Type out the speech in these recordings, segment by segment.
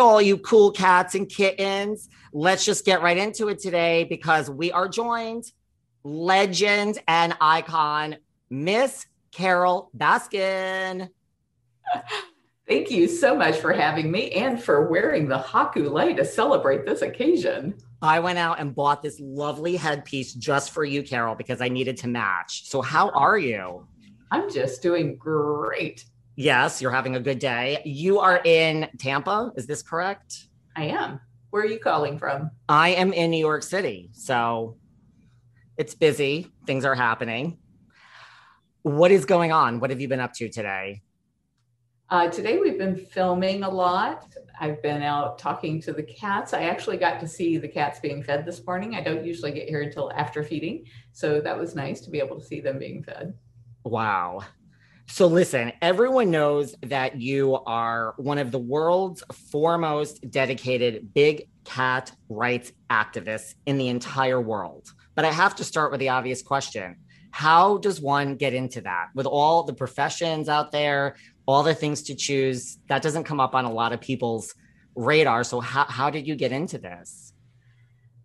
All you cool cats and kittens. Let's just get right into it today because we are joined, legend and icon, Miss Carole Baskin. Thank you so much for having me and for wearing the Haku lei to celebrate this occasion. I went out and bought this lovely headpiece just for you, Carole, because I needed to match. So, how are you? I'm just doing great. Yes, you're having a good day. You are in Tampa, is this correct? I am. Where are you calling from? I am in New York City. So it's busy, things are happening. What is going on? What have you been up to today? Uh, today we've been filming a lot. I've been out talking to the cats. I actually got to see the cats being fed this morning. I don't usually get here until after feeding. So that was nice to be able to see them being fed. Wow. So, listen, everyone knows that you are one of the world's foremost dedicated big cat rights activists in the entire world. But I have to start with the obvious question How does one get into that? With all the professions out there, all the things to choose, that doesn't come up on a lot of people's radar. So, how, how did you get into this?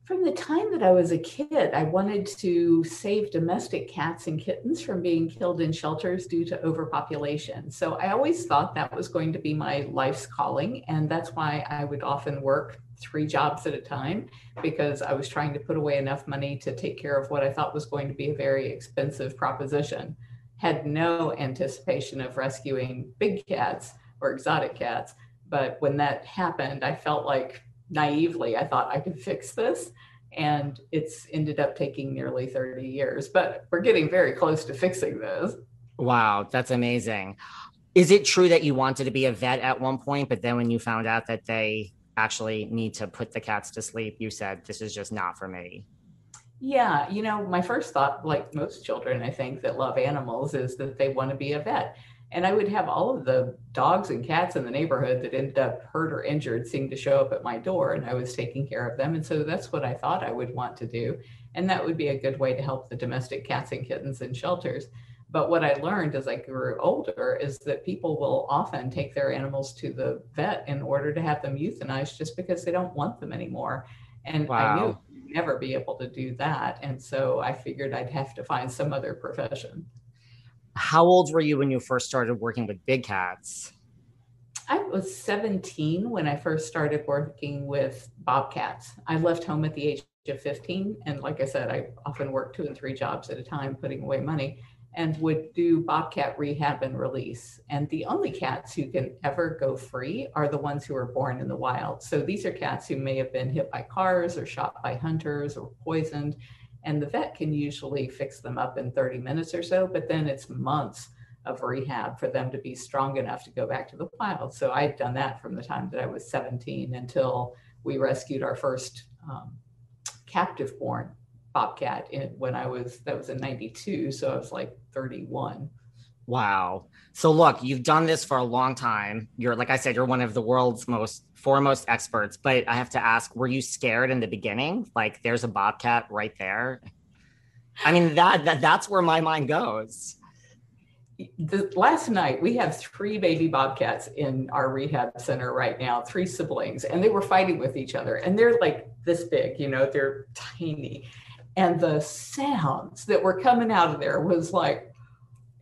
From the time that I was a kid, I wanted to save domestic cats and kittens from being killed in shelters due to overpopulation. So I always thought that was going to be my life's calling. And that's why I would often work three jobs at a time because I was trying to put away enough money to take care of what I thought was going to be a very expensive proposition. Had no anticipation of rescuing big cats or exotic cats. But when that happened, I felt like naively, I thought I could fix this. And it's ended up taking nearly 30 years, but we're getting very close to fixing this. Wow, that's amazing. Is it true that you wanted to be a vet at one point, but then when you found out that they actually need to put the cats to sleep, you said, This is just not for me? Yeah, you know, my first thought, like most children, I think that love animals, is that they want to be a vet. And I would have all of the dogs and cats in the neighborhood that ended up hurt or injured seem to show up at my door, and I was taking care of them. And so that's what I thought I would want to do. And that would be a good way to help the domestic cats and kittens in shelters. But what I learned as I grew older is that people will often take their animals to the vet in order to have them euthanized just because they don't want them anymore. And wow. I knew I'd never be able to do that. And so I figured I'd have to find some other profession. How old were you when you first started working with big cats? I was 17 when I first started working with bobcats. I left home at the age of 15. And like I said, I often worked two and three jobs at a time, putting away money, and would do bobcat rehab and release. And the only cats who can ever go free are the ones who are born in the wild. So these are cats who may have been hit by cars or shot by hunters or poisoned and the vet can usually fix them up in 30 minutes or so, but then it's months of rehab for them to be strong enough to go back to the wild. So I'd done that from the time that I was 17 until we rescued our first um, captive born bobcat in, when I was, that was in 92. So I was like 31. Wow. So look, you've done this for a long time. You're like I said, you're one of the world's most foremost experts, but I have to ask, were you scared in the beginning? Like there's a bobcat right there? I mean, that, that that's where my mind goes. The, last night we have three baby bobcats in our rehab center right now, three siblings, and they were fighting with each other. And they're like this big, you know, they're tiny. And the sounds that were coming out of there was like,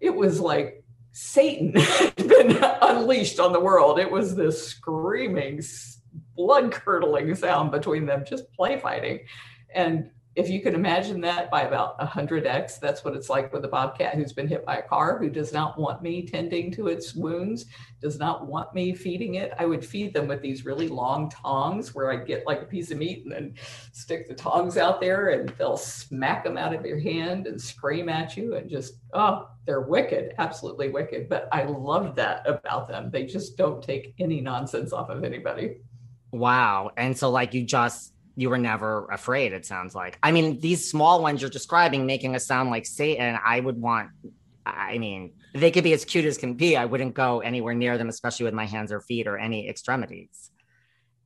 it was like Satan had been unleashed on the world. It was this screaming, blood curdling sound between them, just play fighting. And if you can imagine that by about 100x, that's what it's like with a bobcat who's been hit by a car, who does not want me tending to its wounds, does not want me feeding it. I would feed them with these really long tongs where I get like a piece of meat and then stick the tongs out there and they'll smack them out of your hand and scream at you and just, oh, they're wicked, absolutely wicked. But I love that about them. They just don't take any nonsense off of anybody. Wow. And so, like, you just, you were never afraid, it sounds like. I mean, these small ones you're describing making us sound like Satan, I would want, I mean, they could be as cute as can be. I wouldn't go anywhere near them, especially with my hands or feet or any extremities.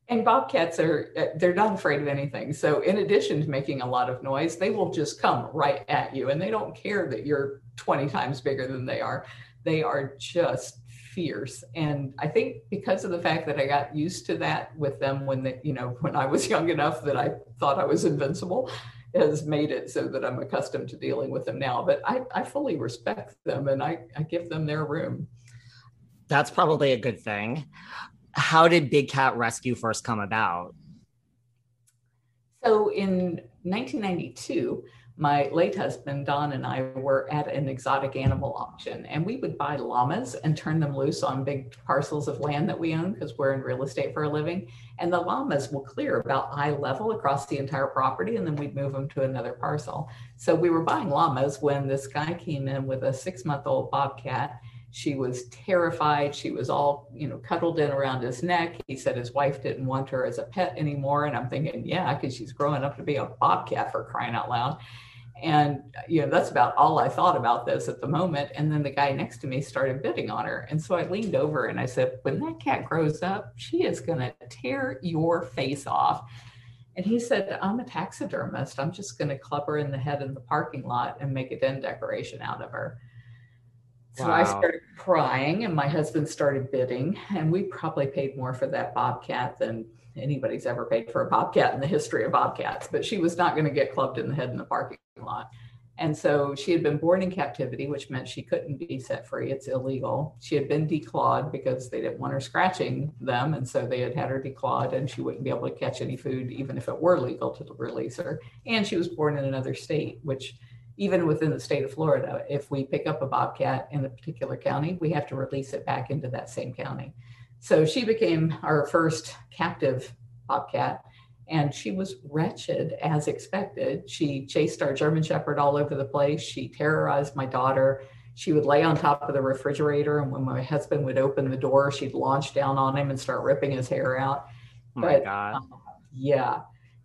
And bobcats are, uh, they're not afraid of anything. So, in addition to making a lot of noise, they will just come right at you and they don't care that you're 20 times bigger than they are. They are just fierce. And i think because of the fact that i got used to that with them when they you know when i was young enough that i thought i was invincible has made it so that i'm accustomed to dealing with them now. But i, I fully respect them and I, I give them their room. That's probably a good thing. How did big cat rescue first come about? So in 1992 my late husband Don and I were at an exotic animal auction and we would buy llamas and turn them loose on big parcels of land that we own because we're in real estate for a living. And the llamas will clear about eye level across the entire property and then we'd move them to another parcel. So we were buying llamas when this guy came in with a six month old bobcat. She was terrified. She was all, you know, cuddled in around his neck. He said his wife didn't want her as a pet anymore. And I'm thinking, yeah, because she's growing up to be a bobcat for crying out loud. And you know, that's about all I thought about this at the moment. And then the guy next to me started bidding on her. And so I leaned over and I said, When that cat grows up, she is gonna tear your face off. And he said, I'm a taxidermist. I'm just gonna club her in the head in the parking lot and make a den decoration out of her. So wow. I started crying, and my husband started bidding, and we probably paid more for that bobcat than anybody's ever paid for a bobcat in the history of bobcats. But she was not going to get clubbed in the head in the parking lot. And so she had been born in captivity, which meant she couldn't be set free. It's illegal. She had been declawed because they didn't want her scratching them. And so they had had her declawed and she wouldn't be able to catch any food, even if it were legal to release her. And she was born in another state, which even within the state of Florida, if we pick up a bobcat in a particular county, we have to release it back into that same county. So she became our first captive bobcat and she was wretched as expected. She chased our German Shepherd all over the place. She terrorized my daughter. She would lay on top of the refrigerator, and when my husband would open the door, she'd launch down on him and start ripping his hair out. Oh my but, God. Um, yeah.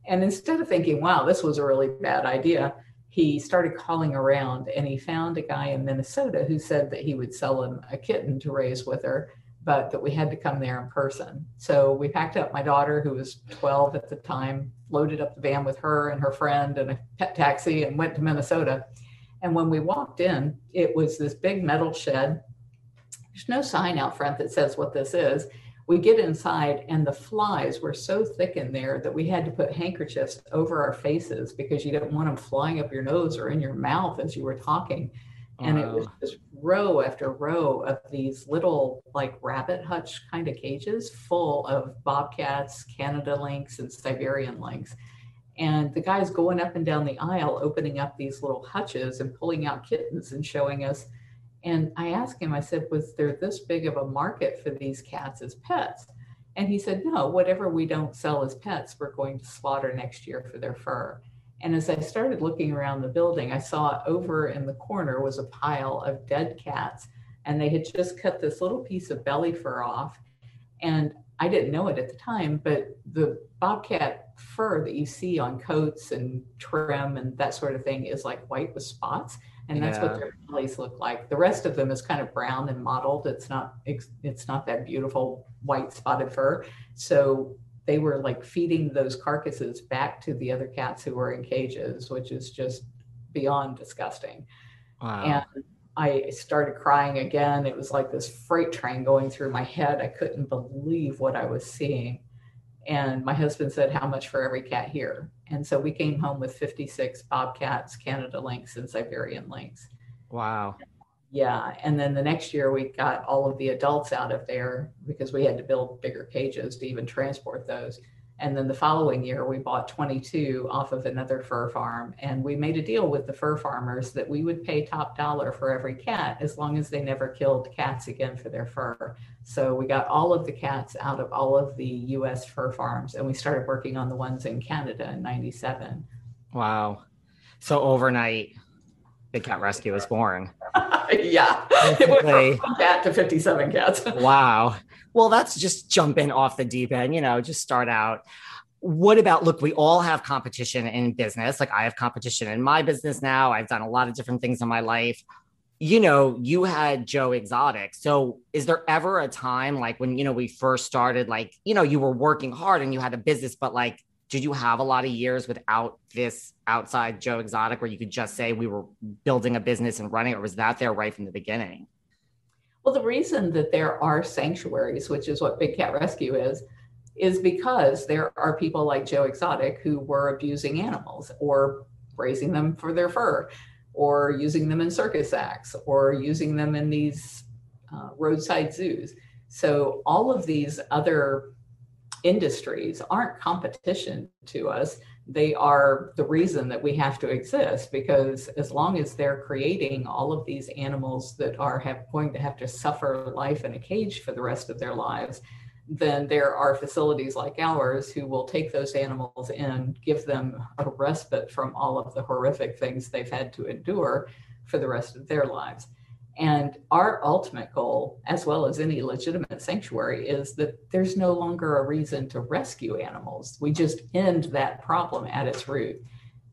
And instead of thinking, wow, this was a really bad idea, he started calling around and he found a guy in Minnesota who said that he would sell him a kitten to raise with her but that we had to come there in person. So we packed up my daughter, who was 12 at the time, loaded up the van with her and her friend and a pet taxi and went to Minnesota. And when we walked in, it was this big metal shed. There's no sign out front that says what this is. We get inside, and the flies were so thick in there that we had to put handkerchiefs over our faces because you didn't want them flying up your nose or in your mouth as you were talking and it was just row after row of these little like rabbit hutch kind of cages full of bobcats canada lynx and siberian lynx. And the guy's going up and down the aisle opening up these little hutches and pulling out kittens and showing us. And i asked him i said was there this big of a market for these cats as pets? And he said no whatever we don't sell as pets we're going to slaughter next year for their fur and as I started looking around the building, I saw over in the corner was a pile of dead cats, and they had just cut this little piece of belly fur off. And I didn't know it at the time, but the bobcat fur that you see on coats and trim and that sort of thing is like white with spots. and that's Yeah. what their bellies look like. The rest of them is kind of brown and mottled. It's not it's it's not that beautiful white spotted fur. So they were like feeding those carcasses back to the other cats who were in cages, which is just beyond disgusting. Wow. And I started crying again. It was like this freight train going through my head. I couldn't believe what I was seeing. And my husband said, How much for every cat here? And so we came home with 56 bobcats, Canada lynx, and Siberian lynx. wow. Yeah. And then the next year, we got all of the adults out of there because we had to build bigger cages to even transport those. And then the following year, we bought 22 off of another fur farm. And we made a deal with the fur farmers that we would pay top dollar for every cat as long as they never killed cats again for their fur. So we got all of the cats out of all of the US fur farms and we started working on the ones in Canada in 97. Wow. So overnight, Big Cat Rescue was born. yeah. It went from one cat to 57 cats. Wow. Well, that's just jumping off the deep end, you know, just start out. What about look, we all have competition in business. Like I have competition in my business now. I've done a lot of different things in my life. You know, you had Joe Exotic. So is there ever a time like when, you know, we first started, like, you know, you were working hard and you had a business, but like, did you have a lot of years without this outside Joe Exotic where you could just say we were building a business and running, or was that there right from the beginning? Well, the reason that there are sanctuaries, which is what Big Cat Rescue is, is because there are people like Joe Exotic who were abusing animals or raising them for their fur or using them in circus acts or using them in these uh, roadside zoos. So, all of these other industries aren't competition to us. They are the reason that we have to exist because as long as they're creating all of these animals that are have, going to have to suffer life in a cage for the rest of their lives, then there are facilities like ours who will take those animals and give them a respite from all of the horrific things they've had to endure for the rest of their lives. And our ultimate goal, as well as any legitimate sanctuary, is that there's no longer a reason to rescue animals. We just end that problem at its root.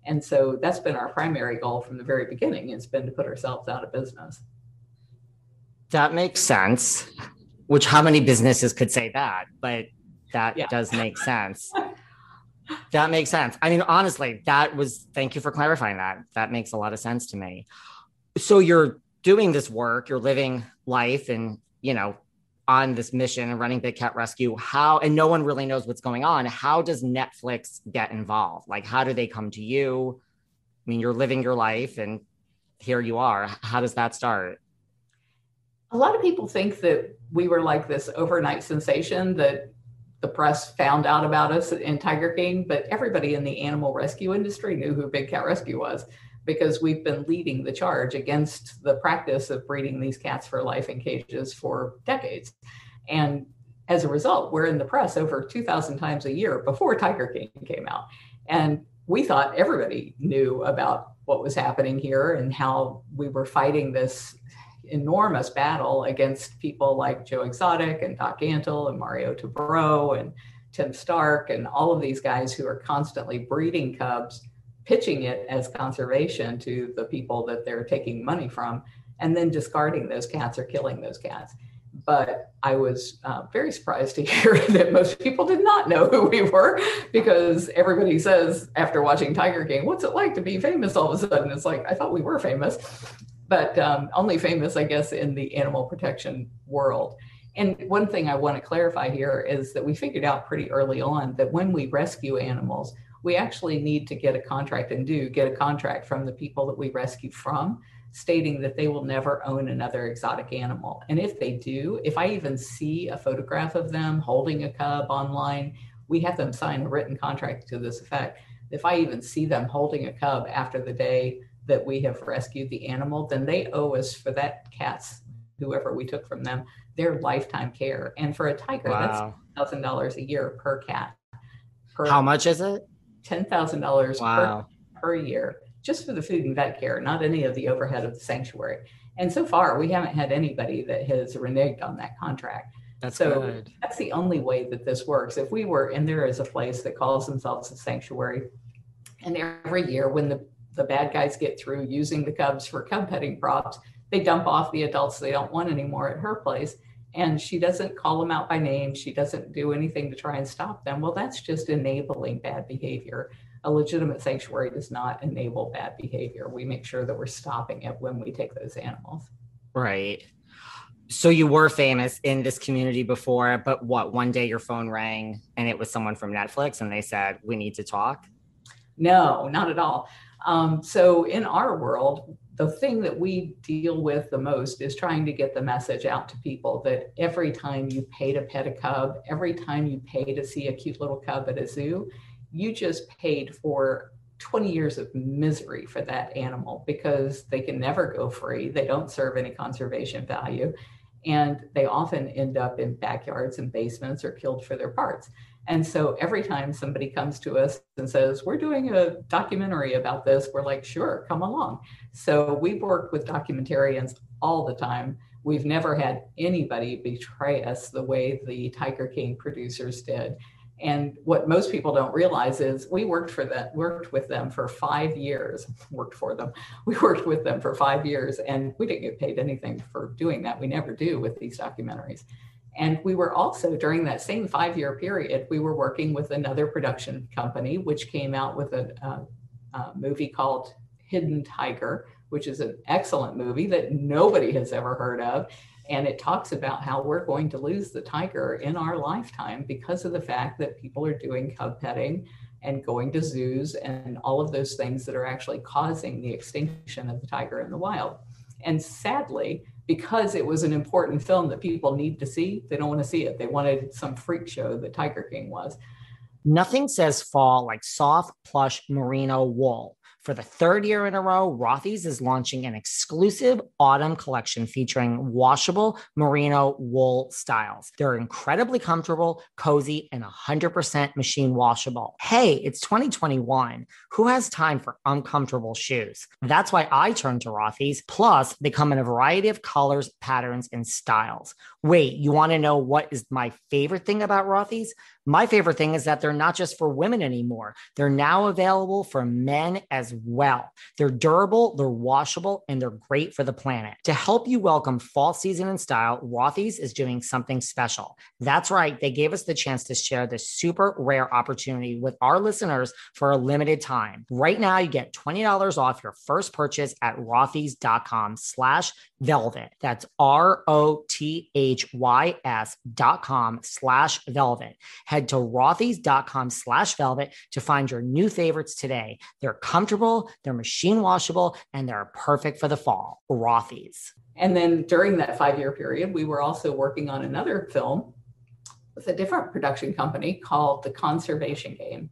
And so that's been our primary goal from the very beginning. It's been to put ourselves out of business. That makes sense. Which how many businesses could say that? But that Yeah. does make sense. that makes sense. I mean, honestly, that was thank you for clarifying that. That makes a lot of sense to me. So you're doing this work, you're living life and you know, on this mission and running Big Cat Rescue. How and no one really knows what's going on. How does Netflix get involved? Like how do they come to you? I mean, you're living your life and here you are. How does that start? A lot of people think that we were like this overnight sensation that the press found out about us in Tiger King, but everybody in the animal rescue industry knew who Big Cat Rescue was because we've been leading the charge against the practice of breeding these cats for life in cages for decades. And as a result, we're in the press over 2,000 times a year before Tiger King came out. And we thought everybody knew about what was happening here and how we were fighting this enormous battle against people like Joe Exotic and Doc Antle and Mario Tabraue and Tim Stark and all of these guys who are constantly breeding cubs, pitching it as conservation to the people that they're taking money from, and then discarding those cats or killing those cats. But I was uh, very surprised to hear that most people did not know who we were because everybody says after watching Tiger King, what's it like to be famous all of a sudden? It's like, I thought we were famous but um, only famous, I guess, in the animal protection world. And one thing I want to clarify here is that we figured out pretty early on that when we rescue animals, we actually need to get a contract and do get a contract from the people that we rescue from, stating that they will never own another exotic animal. And if they do, if I even see a photograph of them holding a cub online, we have them sign a written contract to this effect. If I even see them holding a cub after the day that we have rescued the animal, then they owe us for that cat's, whoever we took from them, their lifetime care. And for a tiger, Wow. that's thousand dollars a year per cat. Per How much is it? Ten thousand dollars Wow. per, per year, just for the food and vet care, not any of the overhead of the sanctuary. And so far, we haven't had anybody that has reneged on that contract. That's So- good. That's the only way that this works. If we were, and there is a place that calls themselves a sanctuary, and every year when the the bad guys get through using the cubs for cub petting props, they dump off the adults they don't want anymore at her place. And she doesn't call them out by name. She doesn't do anything to try and stop them. Well, that's just enabling bad behavior. A legitimate sanctuary does not enable bad behavior. We make sure that we're stopping it when we take those animals. Right. So you were famous in this community before, but what? One day your phone rang and it was someone from Netflix and they said, We need to talk? No, not at all. Um, so in our world, the thing that we deal with the most is trying to get the message out to people that every time you pay to pet a cub, every time you pay to see a cute little cub at a zoo, you just paid for 20 years of misery for that animal because they can never go free. They don't serve any conservation value. And they often end up in backyards and basements or killed for their parts. And so every time somebody comes to us and says, We're doing a documentary about this, we're like, Sure, come along. So we've worked with documentarians all the time. We've never had anybody betray us the way the Tiger King producers did. And what most people don't realize is we worked for them, worked with them for five years, worked for them. We worked with them for five years and we didn't get paid anything for doing that. We never do with these documentaries. And we were also, during that same five year period, we were working with another production company, which came out with a, a, a, movie called Hidden Tiger, which is an excellent movie that nobody has ever heard of. And it talks about how we're going to lose the tiger in our lifetime because of the fact that people are doing cub petting and going to zoos and all of those things that are actually causing the extinction of the tiger in the wild. And sadly, because it was an important film that people need to see, they don't want to see it. They wanted some freak show that Tiger King was. Nothing says fall like soft plush merino wool. For the third year in a row, Rothy's is launching an exclusive autumn collection featuring washable merino wool styles. They're incredibly comfortable, cozy, and 100% machine washable. Hey, it's 2021. Who has time for uncomfortable shoes? That's why I turn to Rothy's. Plus, they come in a variety of colors, patterns, and styles. Wait, you want to know what is my favorite thing about Rothy's? My favorite thing is that they're not just for women anymore. They're now available for men as well. They're durable, they're washable, and they're great for the planet. To help you welcome fall season in style, Rothy's is doing something special. That's right, they gave us the chance to share this super rare opportunity with our listeners for a limited time. Right now, you get $20 off your first purchase at rothys.com slash velvet. That's R-O-T-H-Y-S dot com slash velvet. Head to Rothy's dot com slash velvet to find your new favorites today. They're comfortable, they're machine washable, and they're perfect for the fall. Rothy's. And then during that five-year period, we were also working on another film with a different production company called The Conservation Game.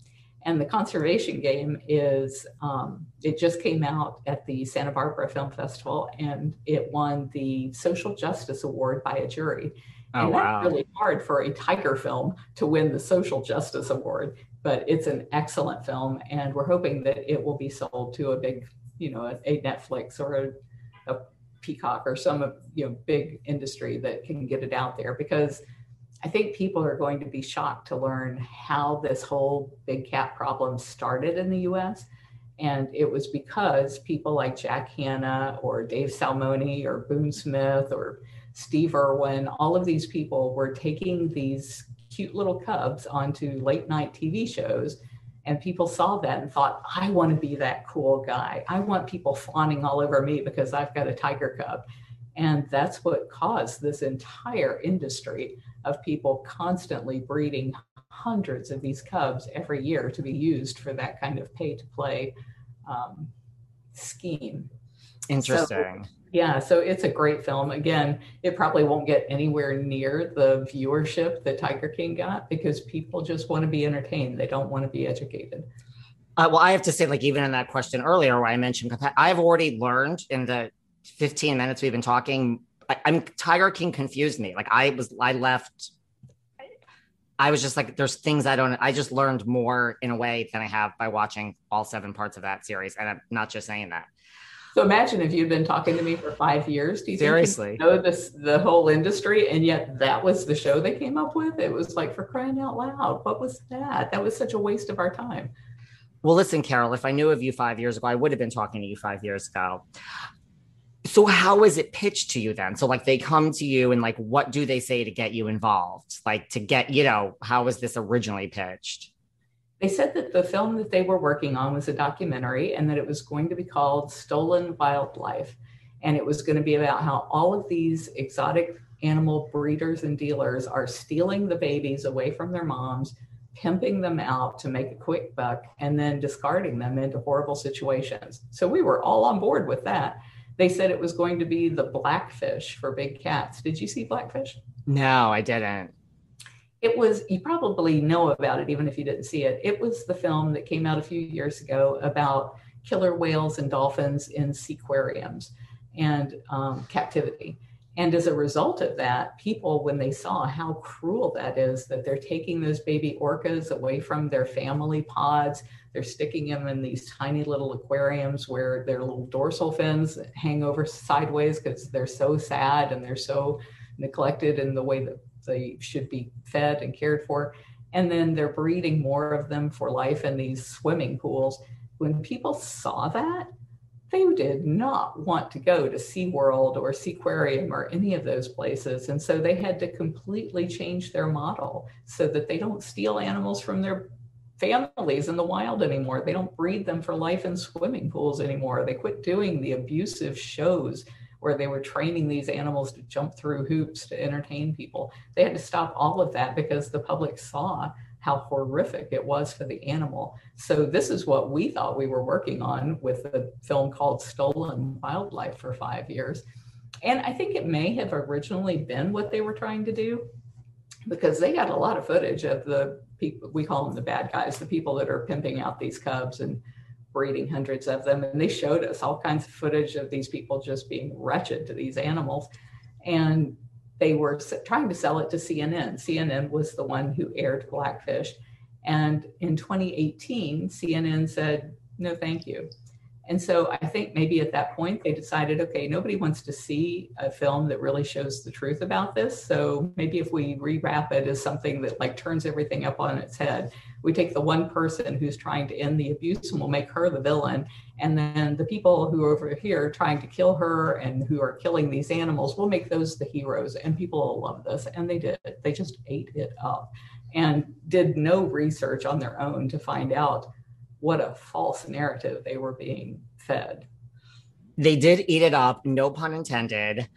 And the conservation game is, um, it just came out at the Santa Barbara Film Festival and it won the Social Justice Award by a jury. Oh, and wow. really hard for a tiger film to win the Social Justice Award, but it's an excellent film. And we're hoping that it will be sold to a big, you know, a, a Netflix or a, a Peacock or some, you know, big industry that can get it out there because I think people are going to be shocked to learn how this whole big cat problem started in the US. And it was because people like Jack Hanna or Dave Salmoni or Boone Smith or Steve Irwin, all of these people were taking these cute little cubs onto late night TV shows. And people saw that and thought, I want to be that cool guy. I want people fawning all over me because I've got a tiger cub. And that's what caused this entire industry of people constantly breeding hundreds of these cubs every year to be used for that kind of pay to play um, scheme. Interesting. So, yeah, so it's a great film. Again, it probably won't get anywhere near the viewership that Tiger King got because people just want to be entertained. They don't want to be educated. Uh, well, I have to say, like, even in that question earlier where I mentioned, I've already learned in the 15 minutes we've been talking I, am Tiger King confused me. Like I was, I left. I was just like, there's things I don't. I just learned more in a way than I have by watching all seven parts of that series, and I'm not just saying that. So imagine if you'd been talking to me for five years. Do you seriously know this the whole industry, and yet that was the show they came up with? It was like for crying out loud. What was that? That was such a waste of our time. Well, listen, Carole, if I knew of you five years ago, I would have been talking to you five years ago. So, how is it pitched to you then? So, like, they come to you and, like, what do they say to get you involved? Like, to get, you know, how was this originally pitched? They said that the film that they were working on was a documentary and that it was going to be called Stolen Wildlife. And it was going to be about how all of these exotic animal breeders and dealers are stealing the babies away from their moms, pimping them out to make a quick buck, and then discarding them into horrible situations. So we were all on board with that. They said it was going to be the blackfish for big cats. Did you see Blackfish? No, I didn't. It was, you probably know about it, even if you didn't see it. It was the film that came out a few years ago about killer whales and dolphins in seaquariums and um, captivity. And as a result of that, people, when they saw how cruel that is, that they're taking those baby orcas away from their family pods, they're sticking them in these tiny little aquariums where their little dorsal fins hang over sideways because they're so sad and they're so neglected in the way that they should be fed and cared for. And then they're breeding more of them for life in these swimming pools. When people saw that, they did not want to go to SeaWorld or Seaquarium or any of those places. And so they had to completely change their model so that they don't steal animals from their families in the wild anymore. They don't breed them for life in swimming pools anymore. They quit doing the abusive shows where they were training these animals to jump through hoops to entertain people. They had to stop all of that because the public saw how horrific it was for the animal. So this is what we thought we were working on with a film called Stolen Wildlife for five years. And I think it may have originally been what they were trying to do because they got a lot of footage of the people, we call them the bad guys, the people that are pimping out these cubs and breeding hundreds of them. And they showed us all kinds of footage of these people just being wretched to these animals. And they were trying to sell it to CNN. CNN was the one who aired Blackfish. And in 2018, CNN said, no, thank you. And so I think maybe at that point they decided, okay, nobody wants to see a film that really shows the truth about this. So maybe if we rewrap it as something that like turns everything up on its head, we take the one person who's trying to end the abuse and we'll make her the villain. And then the people who are over here trying to kill her and who are killing these animals, we'll make those the heroes. And people will love this. And they did. They just ate it up and did no research on their own to find out what a false narrative they were being fed. They did eat it up, no pun intended.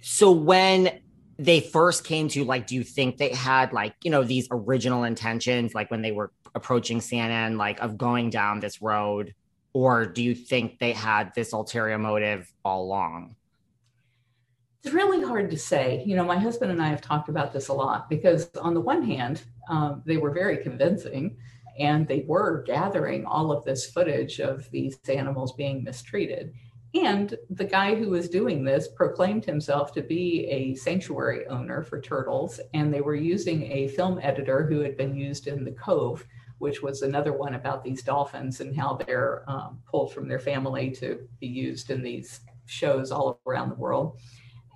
So when they first came to like do you think they had like you know these original intentions like when they were approaching cnn like of going down this road or do you think they had this ulterior motive all along it's really hard to say you know my husband and i have talked about this a lot because on the one hand um, they were very convincing and they were gathering all of this footage of these animals being mistreated and the guy who was doing this proclaimed himself to be a sanctuary owner for turtles. And they were using a film editor who had been used in The Cove, which was another one about these dolphins and how they're um, pulled from their family to be used in these shows all around the world.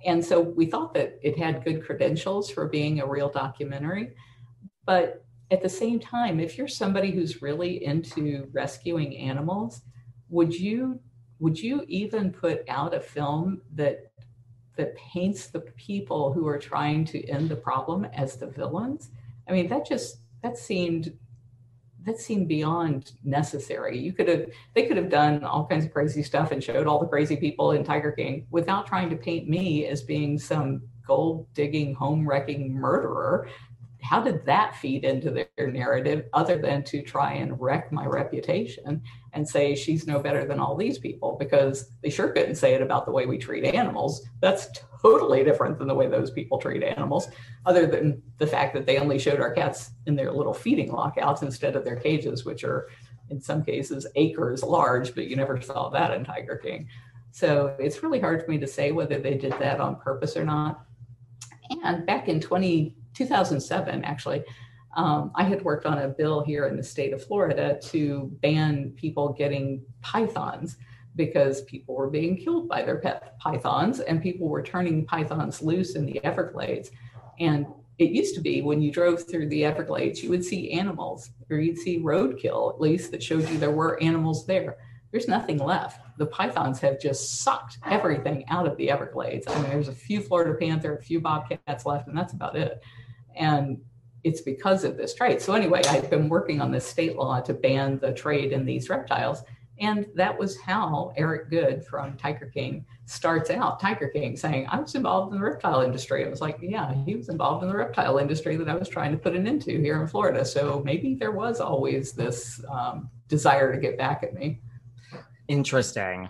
And so we thought that it had good credentials for being a real documentary. But at the same time, if you're somebody who's really into rescuing animals, would you would you even put out a film that that paints the people who are trying to end the problem as the villains? I mean, that just that seemed that seemed beyond necessary. You could have they could have done all kinds of crazy stuff and showed all the crazy people in Tiger King without trying to paint me as being some gold digging home wrecking murderer how did that feed into their narrative other than to try and wreck my reputation and say she's no better than all these people? Because they sure couldn't say it about the way we treat animals. That's totally different than the way those people treat animals other than the fact that they only showed our cats in their little feeding lockouts instead of their cages which are in some cases acres large but you never saw that in tiger king. So it's really hard for me to say whether they did that on purpose or not. And back in 20 2007, actually, um, I had worked on a bill here in the state of Florida to ban people getting pythons because people were being killed by their pet pythons and people were turning pythons loose in the Everglades. And it used to be when you drove through the Everglades, you would see animals or you'd see roadkill, at least that showed you there were animals there. There's nothing left. The pythons have just sucked everything out of the Everglades. I mean, there's a few Florida panther, a few bobcats left, and that's about it. And it's because of this trade. So, anyway, I've been working on this state law to ban the trade in these reptiles. And that was how Eric Goode from Tiger King starts out. Tiger King saying, I was involved in the reptile industry. I was like, yeah, he was involved in the reptile industry that I was trying to put an end to here in Florida. So maybe there was always this um, desire to get back at me. Interesting.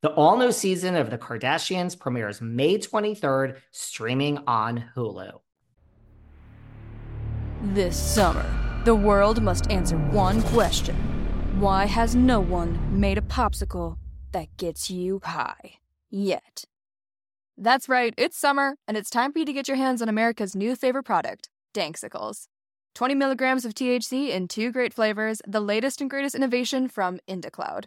The all new season of The Kardashians premieres May 23rd, streaming on Hulu. This summer, the world must answer one question Why has no one made a popsicle that gets you high yet. That's right, it's summer, and it's time for you to get your hands on America's new favorite product, Danksicles. 20 milligrams of THC in two great flavors, the latest and greatest innovation from IndaCloud.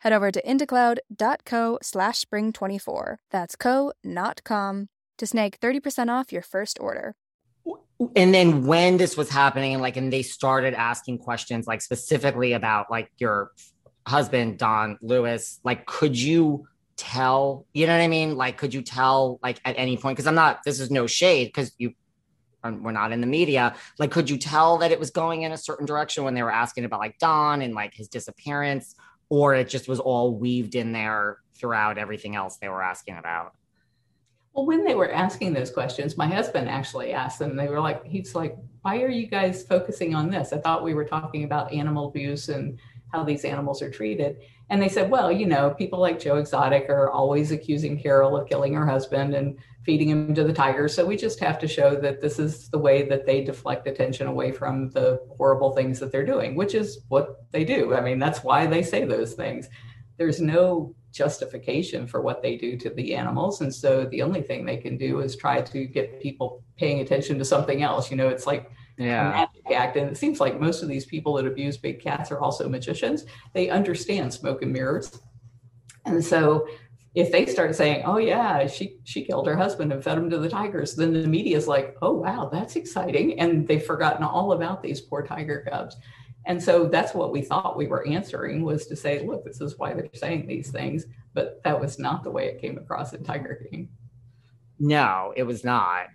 Head over to indacloud.co slash spring24. That's co, not com, to snag 30% off your first order. And then when this was happening, like, and they started asking questions, like specifically about like your husband, Don Lewis, like, could you tell, you know what I mean? Like, could you tell, like, at any point? Because I'm not, this is no shade because you, um, we're not in the media. Like, could you tell that it was going in a certain direction when they were asking about like Don and like his disappearance, or it just was all weaved in there throughout everything else they were asking about? Well, when they were asking those questions, my husband actually asked them. They were like, he's like, why are you guys focusing on this? I thought we were talking about animal abuse and how these animals are treated. And they said, well, you know, people like Joe Exotic are always accusing Carole of killing her husband and feeding him to the tigers. So we just have to show that this is the way that they deflect attention away from the horrible things that they're doing, which is what they do. I mean, that's why they say those things. There's no justification for what they do to the animals. And so the only thing they can do is try to get people paying attention to something else. You know, it's like yeah. magic act. And it seems like most of these people that abuse big cats are also magicians. They understand smoke and mirrors. And so if they start saying, "Oh yeah, she she killed her husband and fed him to the tigers," then the media is like, "Oh wow, that's exciting," and they've forgotten all about these poor tiger cubs. And so that's what we thought we were answering was to say, "Look, this is why they're saying these things," but that was not the way it came across in Tiger King. No, it was not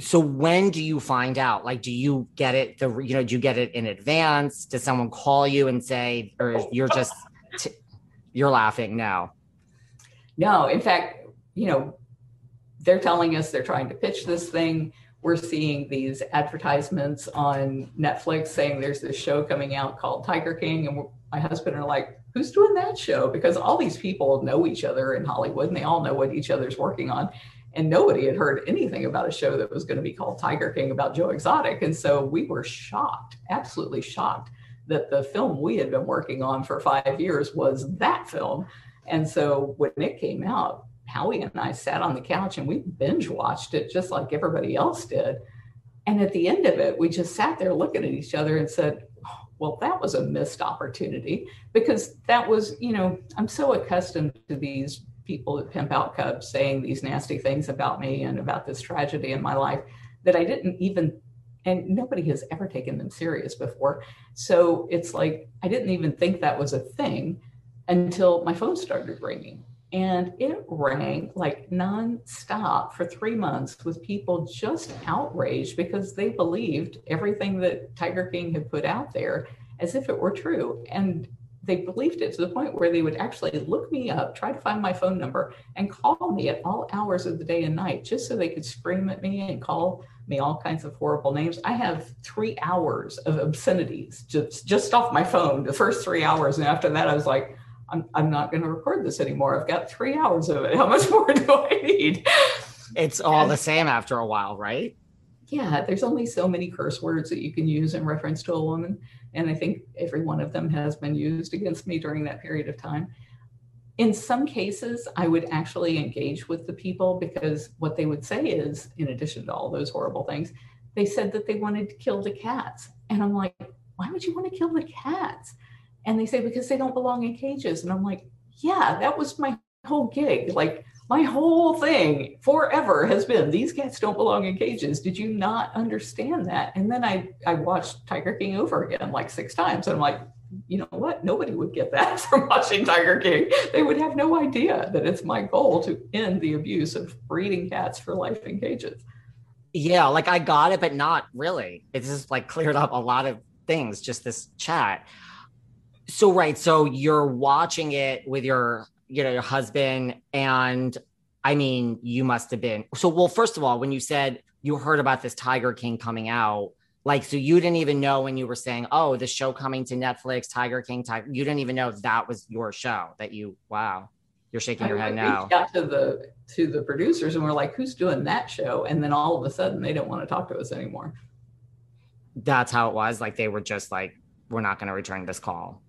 so when do you find out? Like do you get it the you know do you get it in advance? Does someone call you and say or you're just t- you're laughing now? No in fact you know they're telling us they're trying to pitch this thing. We're seeing these advertisements on netflix saying there's this show coming out called tiger king and my husband are like who's doing that show? Because all these people know each other in hollywood and they all know what each other's working on and nobody had heard anything about a show that was going to be called Tiger King about Joe Exotic. And so we were shocked, absolutely shocked, that the film we had been working on for five years was that film. And so when it came out, Howie and I sat on the couch and we binge watched it just like everybody else did. And at the end of it, we just sat there looking at each other and said, oh, well, that was a missed opportunity because that was, you know, I'm so accustomed to these people at Pimp Out Cubs saying these nasty things about me and about this tragedy in my life that I didn't even, and nobody has ever taken them serious before. So it's like, I didn't even think that was a thing until my phone started ringing. And it rang like nonstop for three months with people just outraged because they believed everything that Tiger King had put out there as if it were true. And they believed it to the point where they would actually look me up, try to find my phone number, and call me at all hours of the day and night just so they could scream at me and call me all kinds of horrible names. I have three hours of obscenities just, just off my phone, the first three hours. And after that, I was like, I'm, I'm not going to record this anymore. I've got three hours of it. How much more do I need? It's all and, the same after a while, right? Yeah, there's only so many curse words that you can use in reference to a woman. And I think every one of them has been used against me during that period of time. In some cases, I would actually engage with the people because what they would say is, in addition to all those horrible things, they said that they wanted to kill the cats. And I'm like, why would you want to kill the cats? And they say, because they don't belong in cages. And I'm like, yeah, that was my whole gig. Like, my whole thing forever has been these cats don't belong in cages. Did you not understand that? And then I I watched Tiger King over again like six times. And I'm like, you know what? Nobody would get that from watching Tiger King. They would have no idea that it's my goal to end the abuse of breeding cats for life in cages. Yeah, like I got it, but not really. It's just like cleared up a lot of things, just this chat. So right, so you're watching it with your you know, your husband. And I mean, you must have been. So, well, first of all, when you said you heard about this Tiger King coming out, like, so you didn't even know when you were saying, oh, the show coming to Netflix, Tiger King, Tiger, you didn't even know that was your show that you, wow. You're shaking I your head now. Out to the to the producers and we're like, who's doing that show? And then all of a sudden they don't want to talk to us anymore. That's how it was. Like they were just like, we're not going to return this call.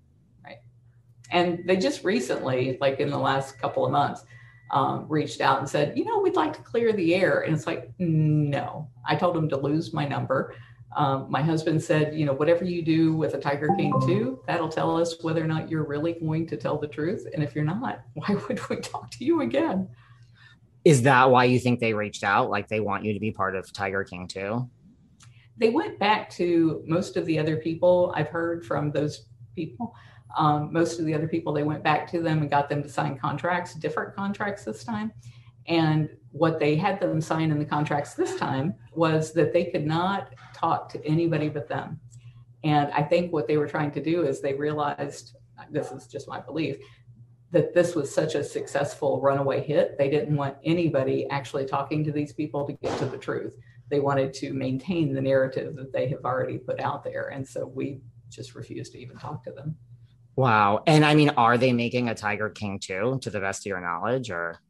And they just recently, like in the last couple of months, um, reached out and said, you know, we'd like to clear the air. And it's like, no. I told them to lose my number. Um, my husband said, you know, whatever you do with a Tiger King 2, that'll tell us whether or not you're really going to tell the truth. And if you're not, why would we talk to you again? Is that why you think they reached out? Like they want you to be part of Tiger King 2? They went back to most of the other people I've heard from those people um, most of the other people, they went back to them and got them to sign contracts, different contracts this time. And what they had them sign in the contracts this time was that they could not talk to anybody but them. And I think what they were trying to do is they realized this is just my belief that this was such a successful runaway hit. They didn't want anybody actually talking to these people to get to the truth. They wanted to maintain the narrative that they have already put out there. And so we just refused to even talk to them. Wow. And I mean, are they making a Tiger King too, to the best of your knowledge or?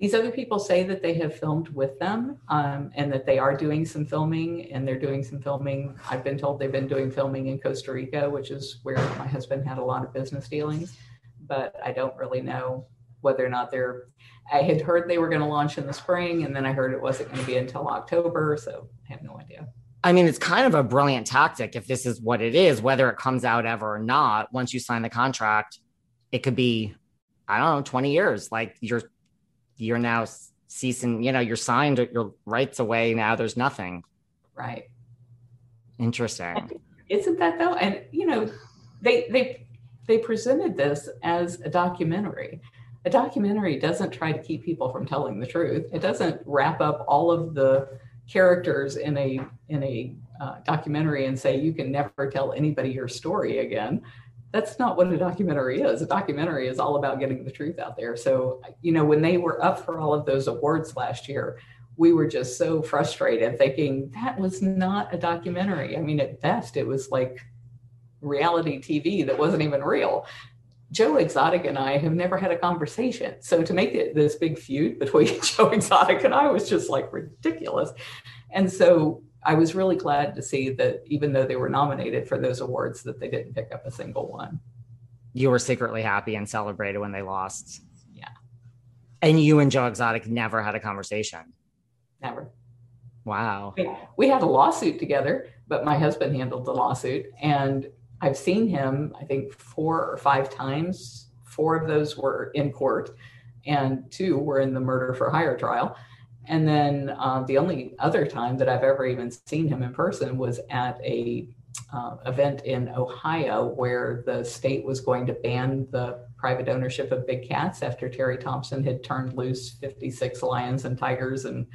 These other people say that they have filmed with them um, and that they are doing some filming and they're doing some filming. I've been told they've been doing filming in Costa Rica, which is where my husband had a lot of business dealings, but I don't really know whether or not they're. I had heard they were going to launch in the spring and then I heard it wasn't going to be until October. So I have no idea. I mean, it's kind of a brilliant tactic if this is what it is, whether it comes out ever or not. Once you sign the contract, it could be, I don't know, 20 years. Like you're, you're now ceasing, you know, you're signed your rights away. Now there's nothing. Right. Interesting. Isn't that though? And, you know, they, they, they presented this as a documentary. A documentary doesn't try to keep people from telling the truth. It doesn't wrap up all of the characters in a in a uh, documentary and say you can never tell anybody your story again. That's not what a documentary is. A documentary is all about getting the truth out there. So you know when they were up for all of those awards last year we were just so frustrated thinking that was not a documentary. I mean at best it was like reality tv that wasn't even real Joe Exotic and I have never had a conversation. So to make it this big feud between Joe Exotic and I was just like ridiculous. And so I was really glad to see that even though they were nominated for those awards, that they didn't pick up a single one. You were secretly happy and celebrated when they lost. Yeah. And you and Joe Exotic never had a conversation. Never. Wow. We had a lawsuit together, but my husband handled the lawsuit. And I've seen him, I think, four or five times. Four of those were in court, and two were in the murder for hire trial. And then uh, the only other time that I've ever even seen him in person was at a uh, event in Ohio where the state was going to ban the private ownership of big cats after Terry Thompson had turned loose 56 lions and tigers and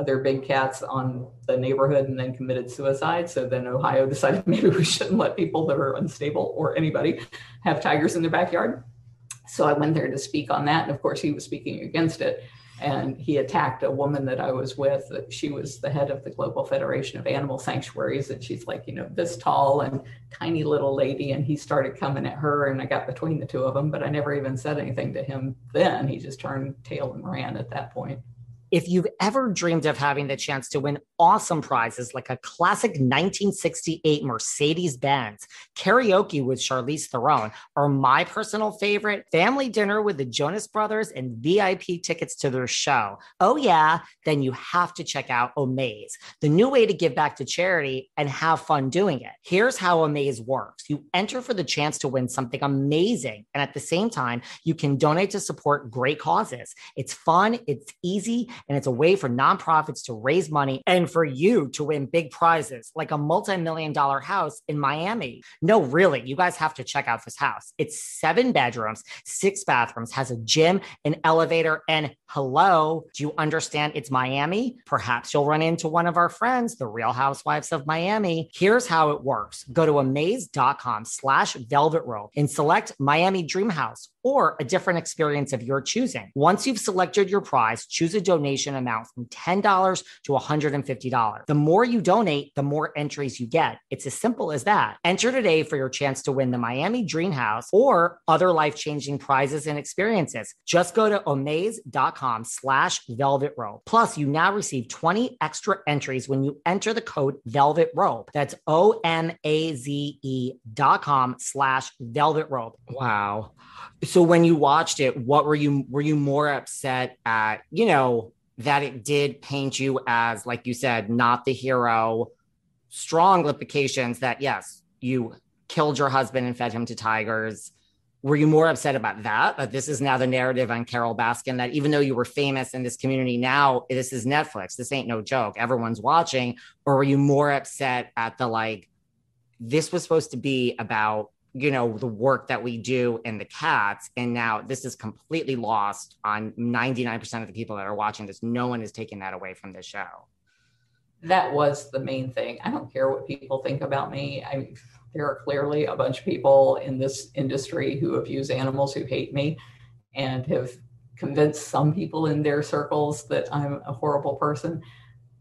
other big cats on the neighborhood and then committed suicide. So then Ohio decided maybe we shouldn't let people that are unstable or anybody have tigers in their backyard. So I went there to speak on that. And of course, he was speaking against it and he attacked a woman that I was with. She was the head of the Global Federation of Animal Sanctuaries, and she's like, you know, this tall and tiny little lady. And he started coming at her, and I got between the two of them, but I never even said anything to him then. He just turned tail and ran at that point. If you've ever dreamed of having the chance to win awesome prizes like a classic 1968 Mercedes Benz, karaoke with Charlize Theron, or my personal favorite, family dinner with the Jonas Brothers and VIP tickets to their show, oh yeah, then you have to check out Omaze, the new way to give back to charity and have fun doing it. Here's how Omaze works you enter for the chance to win something amazing, and at the same time, you can donate to support great causes. It's fun, it's easy and it's a way for nonprofits to raise money and for you to win big prizes like a multi-million dollar house in Miami. No, really, you guys have to check out this house. It's seven bedrooms, six bathrooms, has a gym, an elevator, and hello, do you understand it's Miami? Perhaps you'll run into one of our friends, the Real Housewives of Miami. Here's how it works. Go to omaze.com slash velvet rope and select Miami Dream House or a different experience of your choosing. Once you've selected your prize, choose a donation amount from $10 to $150. The more you donate, the more entries you get. It's as simple as that. Enter today for your chance to win the Miami Dream House or other life-changing prizes and experiences. Just go to omaze.com slash velvet rope. Plus, you now receive 20 extra entries when you enter the code velvet rope. That's O-M-A-Z-E dot com slash velvet rope. Wow so when you watched it what were you were you more upset at you know that it did paint you as like you said not the hero. Strong implications that yes you killed your husband and fed him to tigers. Were you more upset about that? That this is now the narrative on Carole Baskin that even though you were famous in this community now this is netflix. This ain't no joke. Everyone's watching. Or were you more upset at the like this was supposed to be about you know the work that we do in the cats. And now this is completely lost on 99% of the people that are watching this. No one is taking that away from the show. That was the main thing. I don't care what people think about me. I there are clearly a bunch of people in this industry who abuse animals who hate me and have convinced some people in their circles that i'm a horrible person.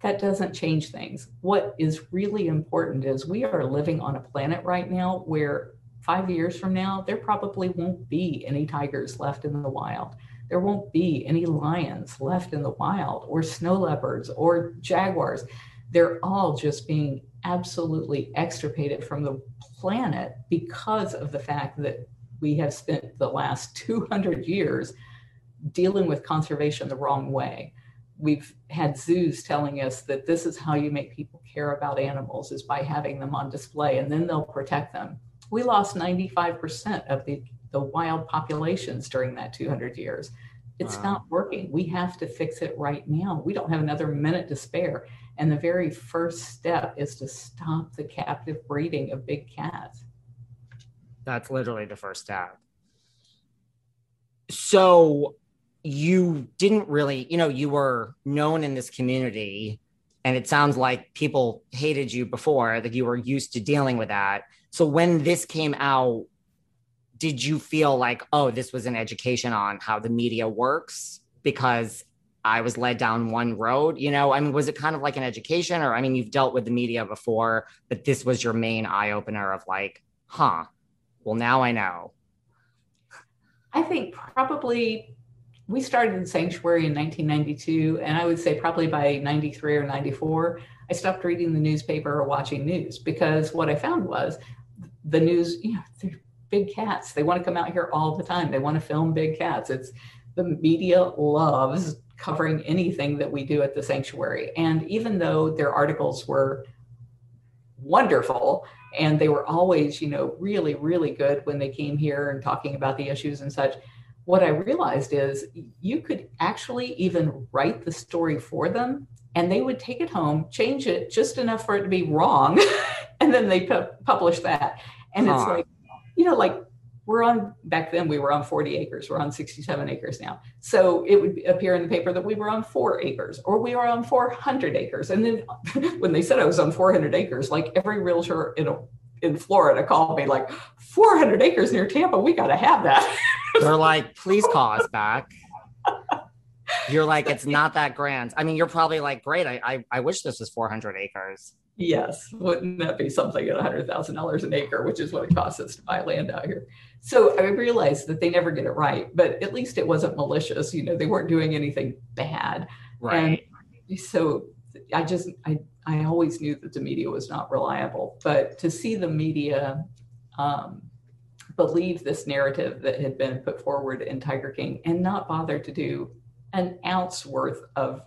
That doesn't change things. What is really important is we are living on a planet right now where five years from now, there probably won't be any tigers left in the wild. There won't be any lions left in the wild, or snow leopards, or jaguars. They're all just being absolutely extirpated from the planet because of the fact that we have spent the last 200 years dealing with conservation the wrong way. We've had zoos telling us that this is how you make people care about animals is by having them on display and then they'll protect them we lost 95% of the, the wild populations during that 200 years. It's wow. not working. We have to fix it right now. We don't have another minute to spare. And the very first step is to stop the captive breeding of big cats. That's literally the first step. So you didn't really, you know, you were known in this community and it sounds like people hated you before that you were used to dealing with that so when this came out, did you feel like, oh, this was an education on how the media works? Because I was led down one road, you know? I mean, was it kind of like an education? Or, I mean, you've dealt with the media before, but this was your main eye opener of like, huh, well, now I know. I think probably we started in Sanctuary in 1992, and I would say probably by 93 or 94, I stopped reading the newspaper or watching news because what I found was the news, you know, they're big cats. They want to come out here all the time. They want to film big cats. It's the media loves covering anything that we do at the sanctuary. And even though their articles were wonderful and they were always, you know, really, really good when they came here and talking about the issues and such, what I realized is you could actually even write the story for them and they would take it home, change it just enough for it to be wrong, and then they pu- publish that. And huh. it's like, you know, like we're on back then we were on 40 acres we're on 67 acres now. So it would appear in the paper that we were on four acres or we were on 400 acres. And then when they said i was on 400 acres like every realtor in a, in florida called me like 400 acres near tampa we got to have that. They're like please call us back. You're like it's not that grand. I mean you're probably like great i i, I wish this was 400 acres Yes, wouldn't that be something at $100,000 an acre, which is what it costs us to buy land out here? So I realized that they never get it right, but at least it wasn't malicious. You know, they weren't doing anything bad. Right. And so I just, I, I always knew that the media was not reliable, but to see the media um, believe this narrative that had been put forward in Tiger King and not bother to do an ounce worth of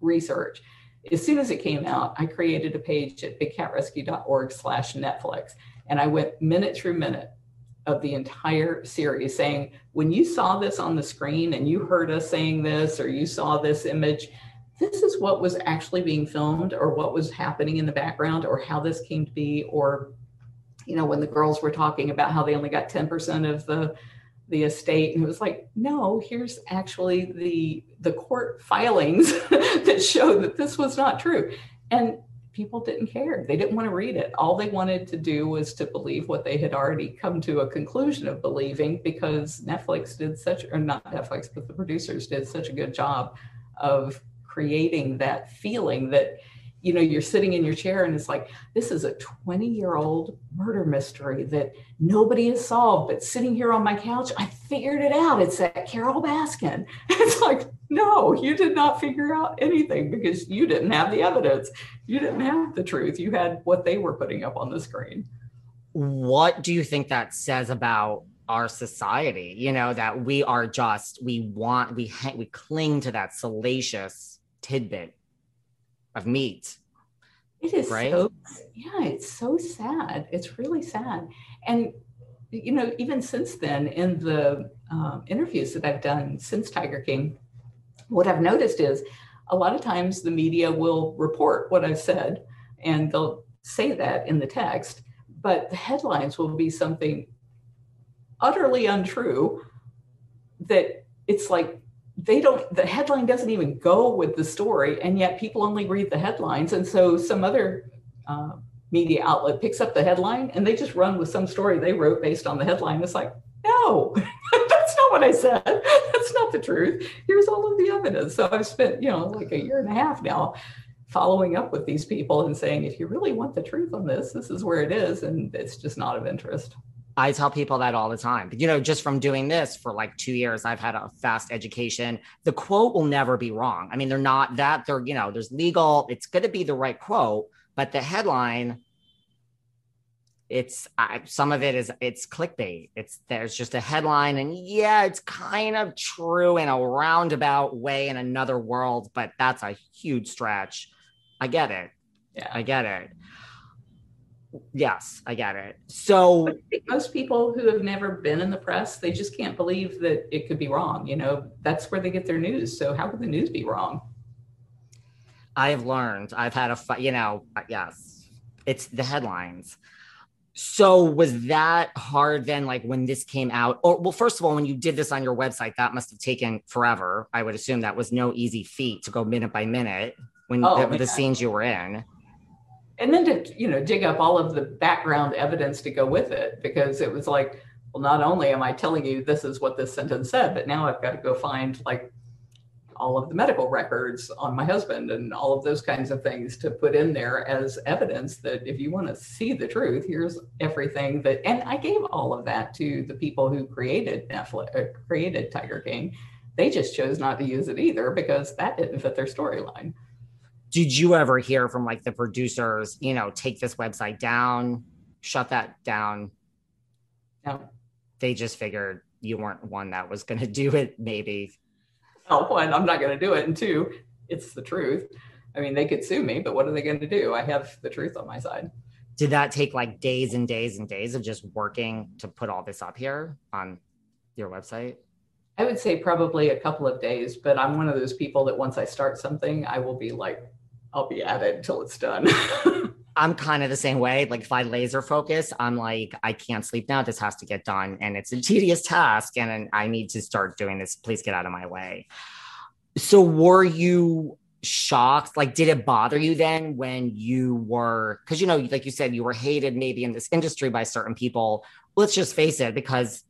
research as soon as it came out, I created a page at bigcatrescue.org slash Netflix. And I went minute through minute of the entire series saying, when you saw this on the screen and you heard us saying this, or you saw this image, this is what was actually being filmed or what was happening in the background or how this came to be. Or, you know, when the girls were talking about how they only got 10% of the the estate and it was like no here's actually the the court filings that show that this was not true. And people didn't care. They didn't want to read it. All they wanted to do was to believe what they had already come to a conclusion of believing because netflix did such or not netflix but the producers did such a good job of creating that feeling that you know you're sitting in your chair and it's like this is a 20 year old murder mystery that nobody has solved but sitting here on my couch i figured it out. It's that Carole Baskin. It's like no you did not figure out anything because you didn't have the evidence. You didn't have the truth. You had what they were putting up on the screen. What do you think that says about our society? You know that we are just we want we we cling to that salacious tidbit of meat. It is right? so yeah, it's so sad. It's really sad. And you know, even since then, in the um, interviews that I've done since Tiger King, what I've noticed is a lot of times the media will report what I've said and they'll say that in the text, but the headlines will be something utterly untrue that it's like they don't the headline doesn't even go with the story and yet people only read the headlines. And so some other uh, media outlet picks up the headline and they just run with some story they wrote based on the headline. It's like no that's not what i said. That's not the truth. Here's all of the evidence. So i've spent you know like a year and a half now following up with these people and saying if you really want the truth on this this is where it is and it's just not of interest I tell people that all the time. You know, just from doing this for like two years, I've had a fast education. The quote will never be wrong. I mean, they're not that, they're, you know, there's legal, it's going to be the right quote, but the headline, it's I, some of it is it's clickbait. It's there's just a headline, and yeah, it's kind of true in a roundabout way in another world, but that's a huge stretch. I get it. Yeah, I get it. Yes, I get it. So most people who have never been in the press, they just can't believe that it could be wrong. You know, that's where they get their news. So how could the news be wrong? I've learned. I've had a, you know, yes, it's the headlines. So was that hard then? Like when this came out, or well, first of all, when you did this on your website, that must have taken forever. I would assume that was no easy feat to go minute by minute when oh, the, the scenes you were in and then to you know dig up all of the background evidence to go with it because it was like well not only am i telling you this is what this sentence said but now i've got to go find like all of the medical records on my husband and all of those kinds of things to put in there as evidence that if you want to see the truth here's everything that and i gave all of that to the people who created netflix uh, created tiger king. They just chose not to use it either because that didn't fit their storyline did you ever hear from like the producers, you know, take this website down, shut that down? No. They just figured you weren't one that was going to do it, maybe. Oh, well, one, I'm not going to do it. And two, it's the truth. I mean, they could sue me, but what are they going to do? I have the truth on my side. Did that take like days and days and days of just working to put all this up here on your website? I would say probably a couple of days, but I'm one of those people that once I start something, I will be like I'll be at it until it's done. I'm kind of the same way. Like if I laser focus, I'm like, I can't sleep now. This has to get done. And it's a tedious task. And I need to start doing this. Please get out of my way. So were you shocked? Like, did it bother you then when you were, because you know, like you said, you were hated maybe in this industry by certain people. Let's just face it, because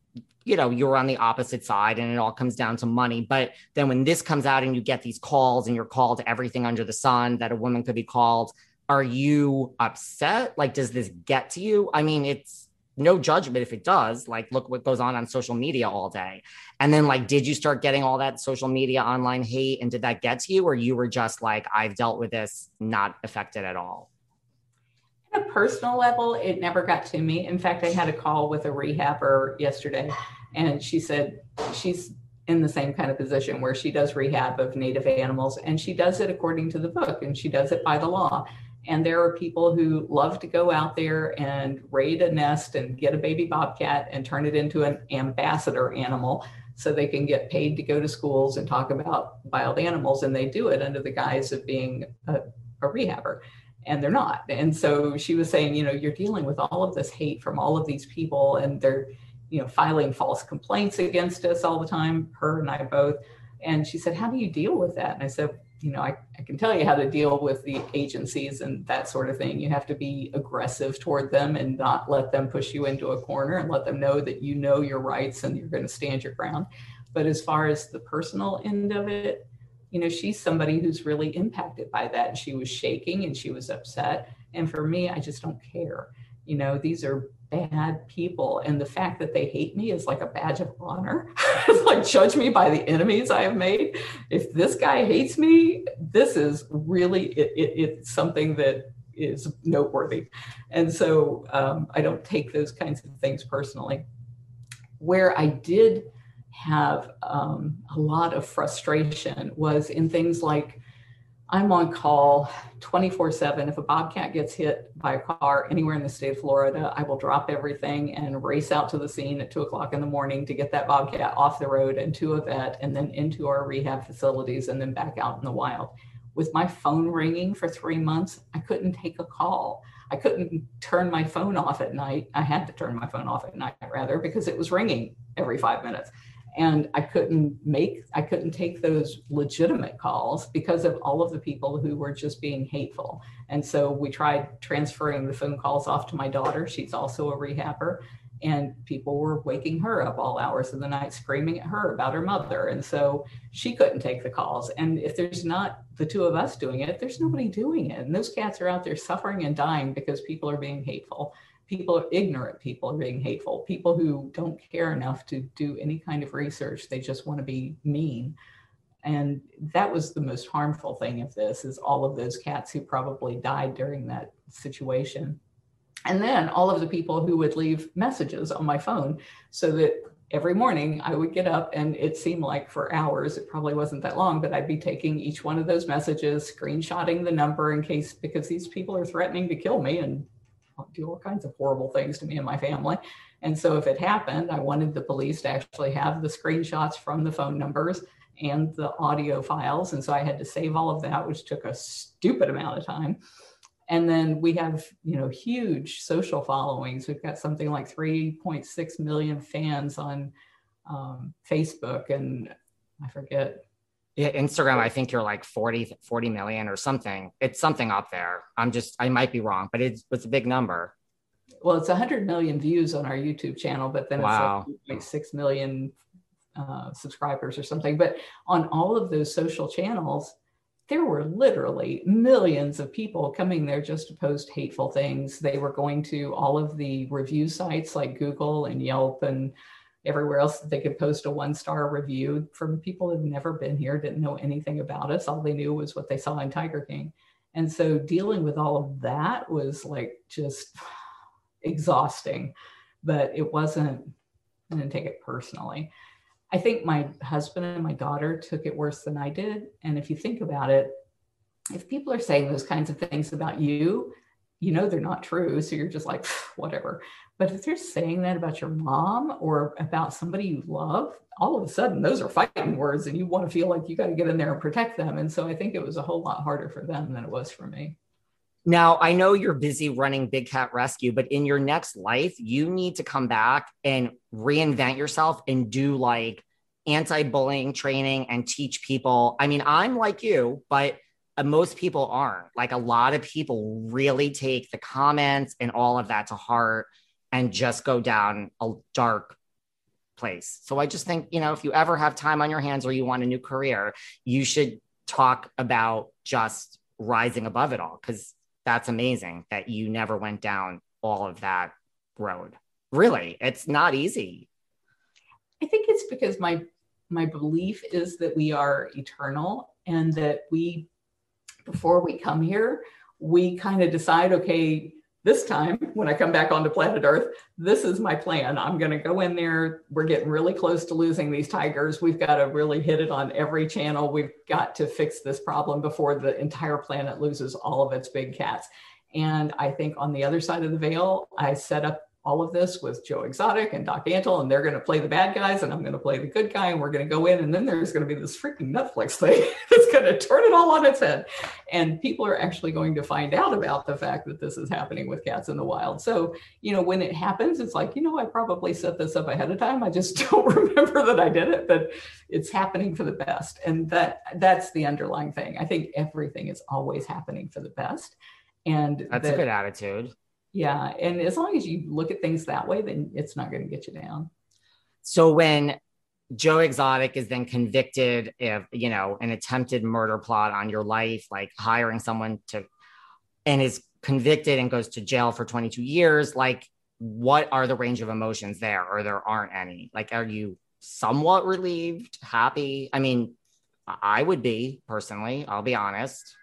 you know you're on the opposite side and it all comes down to money but then when this comes out and you get these calls and you're called everything under the sun that a woman could be called are you upset? Like, does this get to you? I mean, it's no judgment if it does. Like, look what goes on on social media all day. And then, like, did you start getting all that social media online hate? And did that get to you? Or you were just like, I've dealt with this, not affected at all? A personal level, it never got to me. In fact, I had a call with a rehabber yesterday, and she said she's in the same kind of position where she does rehab of native animals and she does it according to the book and she does it by the law and there are people who love to go out there and raid a nest and get a baby bobcat and turn it into an ambassador animal so they can get paid to go to schools and talk about wild animals. And they do it under the guise of being a, a rehabber. And they're not. And so she was saying, you know, you're dealing with all of this hate from all of these people, and they're, you know, filing false complaints against us all the time, her and I both. And she said, How do you deal with that? And I said, you know, I, I can tell you how to deal with the agencies and that sort of thing. You have to be aggressive toward them and not let them push you into a corner and let them know that you know your rights and you're going to stand your ground. But as far as the personal end of it, you know, she's somebody who's really impacted by that. She was shaking and she was upset. And for me, I just don't care. You know, these are bad people. And the fact that they hate me is like a badge of honor. it's like, judge me by the enemies I have made. If this guy hates me, this is really, it, it, it's something that is noteworthy. And so um, I don't take those kinds of things personally. Where I did have um, a lot of frustration was in things like I'm on call 24 7. If a bobcat gets hit by a car anywhere in the state of Florida, I will drop everything and race out to the scene at two o'clock in the morning to get that bobcat off the road and to a vet and then into our rehab facilities and then back out in the wild. With my phone ringing for three months, I couldn't take a call. I couldn't turn my phone off at night. I had to turn my phone off at night, rather, because it was ringing every five minutes and i couldn't make i couldn't take those legitimate calls because of all of the people who were just being hateful. And so we tried transferring the phone calls off to my daughter. She's also a rehabber and people were waking her up all hours of the night screaming at her about her mother. And so she couldn't take the calls. And if there's not the two of us doing it there's nobody doing it. And those cats are out there suffering and dying because people are being hateful people are ignorant people are being hateful. People who don't care enough to do any kind of research they just want to be mean. And that was the most harmful thing of this is all of those cats who probably died during that situation. And then all of the people who would leave messages on my phone so that every morning I would get up and it seemed like for hours, it probably wasn't that long, but I'd be taking each one of those messages, screenshotting the number in case, because these people are threatening to kill me and do all kinds of horrible things to me and my family. And so if it happened, I wanted the police to actually have the screenshots from the phone numbers and the audio files. And so I had to save all of that, which took a stupid amount of time. And then we have, you know, huge social followings. We've got something like 3.6 million fans on um, Facebook and I forget Instagram, I think you're like 40, 40 million or something. It's something up there. I'm just, I might be wrong, but it's, it's a big number. Well, it's 100 million views on our YouTube channel, but then wow. it's like 6 million uh, subscribers or something. But on all of those social channels, there were literally millions of people coming there just to post hateful things. They were going to all of the review sites like Google and Yelp and everywhere else they could post a one star review from people who've never been here, didn't know anything about us. All they knew was what they saw in Tiger King. And so dealing with all of that was like just exhausting, but it wasn't, I didn't take it personally. I think my husband and my daughter took it worse than I did. And if you think about it, if people are saying those kinds of things about you, you know they're not true. So you're just like, whatever. But if they're saying that about your mom or about somebody you love, all of a sudden those are fighting words and you want to feel like you got to get in there and protect them. And so I think it was a whole lot harder for them than it was for me. Now, I know you're busy running Big Cat Rescue, but in your next life, you need to come back and reinvent yourself and do like anti bullying training and teach people. I mean, I'm like you, but uh, most people aren't. Like a lot of people really take the comments and all of that to heart and just go down a dark place. So I just think, you know, if you ever have time on your hands or you want a new career, you should talk about just rising above it all because that's amazing that you never went down all of that road. Really, it's not easy. I think it's because my my belief is that we are eternal and that we before we come here, we kind of decide, okay, this time when I come back onto planet Earth, this is my plan. I'm going to go in there. We're getting really close to losing these tigers. We've got to really hit it on every channel. We've got to fix this problem before the entire planet loses all of its big cats. And I think on the other side of the veil, I set up all of this with Joe Exotic and Doc Antle, and they're going to play the bad guys, and I'm going to play the good guy, and we're going to go in, and then there's going to be this freaking Netflix thing that's going to turn it all on its head, and people are actually going to find out about the fact that this is happening with cats in the wild. So, you know, when it happens, it's like, you know, I probably set this up ahead of time. I just don't remember that I did it, but it's happening for the best, and that that's the underlying thing. I think everything is always happening for the best, and that's that, a good attitude yeah. And as long as you look at things that way, then it's not going to get you down. So when Joe Exotic is then convicted of, you know, an attempted murder plot on your life, like hiring someone to, and is convicted and goes to jail for 22 years, like what are the range of emotions there or there aren't any? Like, are you somewhat relieved, happy? I mean, I would be personally, I'll be honest,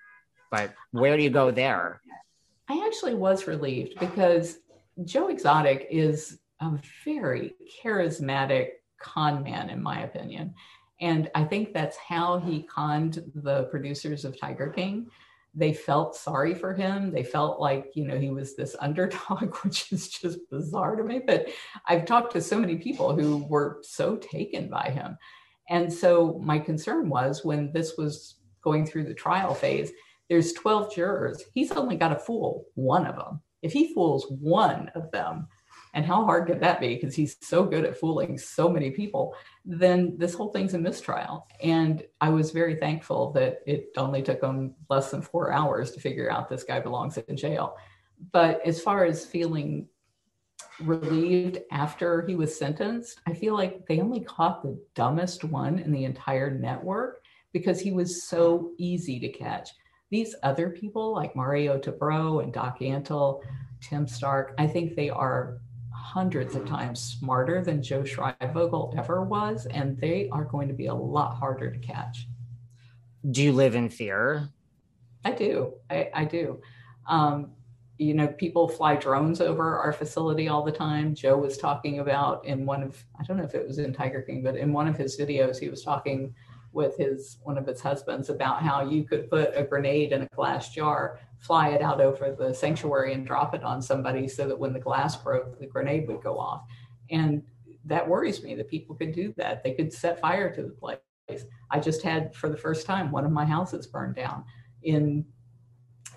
but where do you go there? I actually was relieved because Joe Exotic is a very charismatic con man, in my opinion. And I think that's how he conned the producers of Tiger King. They felt sorry for him. They felt like, you know, he was this underdog, which is just bizarre to me. But I've talked to so many people who were so taken by him. And so my concern was when this was going through the trial phase, there's 12 jurors. He's only got to fool one of them. If he fools one of them, and how hard could that be? Because he's so good at fooling so many people, then this whole thing's a mistrial. And I was very thankful that it only took them less than four hours to figure out this guy belongs in jail. But as far as feeling relieved after he was sentenced, I feel like they only caught the dumbest one in the entire network because he was so easy to catch. These other people like Mario Tabraue and Doc Antle, Tim Stark, I think they are hundreds of times smarter than Joe Schreibvogel ever was, and they are going to be a lot harder to catch. Do you live in fear? I do. I, I do. Um, you know, people fly drones over our facility all the time. Joe was talking about in one of, I don't know if it was in Tiger King, but in one of his videos, he was talking with his one of his husbands about how you could put a grenade in a glass jar, fly it out over the sanctuary and drop it on somebody so that when the glass broke, the grenade would go off. And that worries me that people could do that. They could set fire to the place. I just had for the first time one of my houses burned down in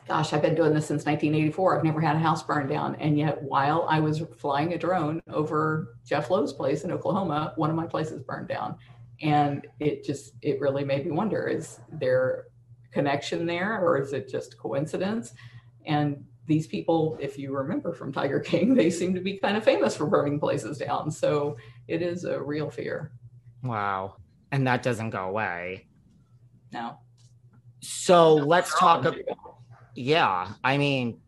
gosh, I've been doing this since 1984. I've never had a house burned down. And yet, while I was flying a drone over Jeff Lowe's place in Oklahoma, one of my places burned down and it just it really made me wonder is there connection there or is it just coincidence? And these people if you remember from tiger king they seem to be kind of famous for burning places down. So it is a real fear. Wow. And that doesn't go away. No. So let's talk about yeah i mean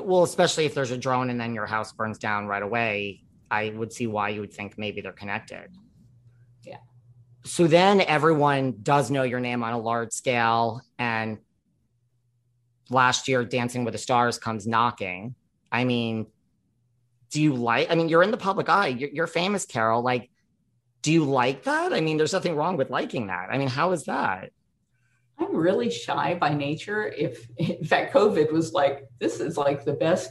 well especially if there's a drone and then your house burns down right away i would see why you would think maybe they're connected so then everyone does know your name on a large scale. And last year dancing with the stars comes knocking. I mean do you like i mean you're in the public eye. You're, you're, famous Carole. Like do you like that? I mean there's nothing wrong with liking that. I mean how is that? I'm really shy by nature. If in fact covid was like this is like the best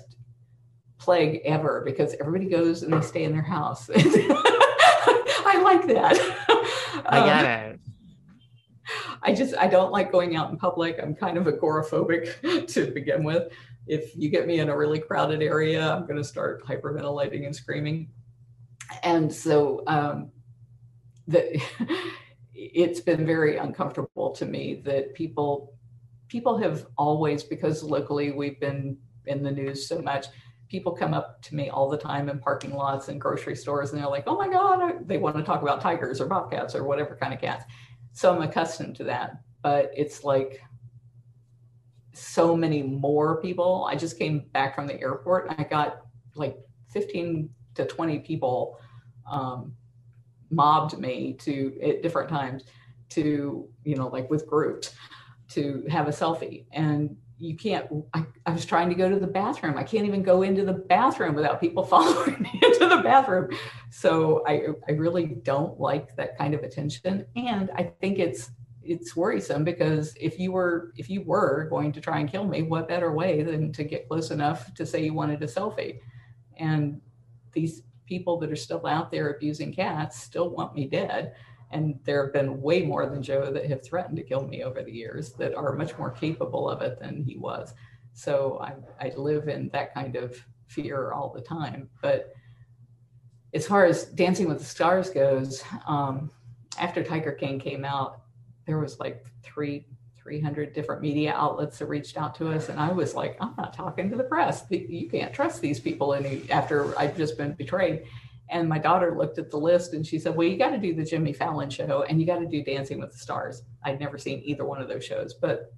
plague ever because everybody goes and they stay in their house. I like that I get um, it. I just I don't like going out in public. I'm kind of agoraphobic to begin with. if you get me in a really crowded area, I'm going to start hyperventilating and screaming. And so um, the, it's been very uncomfortable to me that people people have always because locally we've been in the news so much people come up to me all the time in parking lots and grocery stores and they're like oh my god they want to talk about tigers or bobcats or whatever kind of cats. So i'm accustomed to that but it's like so many more people. I just came back from the airport and i got like 15 to 20 people um, mobbed me to at different times to you know like with groups to have a selfie. And you can't I, I, was trying to go to the bathroom. I can't even go into the bathroom without people following me into the bathroom. So i i really don't like that kind of attention. And i think it's it's worrisome because if you were if you were going to try and kill me what better way than to get close enough to say you wanted a selfie? And these people that are still out there abusing cats still want me dead. And there have been way more than Joe that have threatened to kill me over the years that are much more capable of it than he was. So I, I live in that kind of fear all the time. But as far as Dancing with the Stars goes, um, after Tiger King came out, there was like three 300 different media outlets that reached out to us. And I was like, I'm not talking to the press. You can't trust these people any after I've just been betrayed. And my daughter looked at the list and she said, Well, you got to do the Jimmy Fallon show and you got to do Dancing with the Stars. I'd never seen either one of those shows, but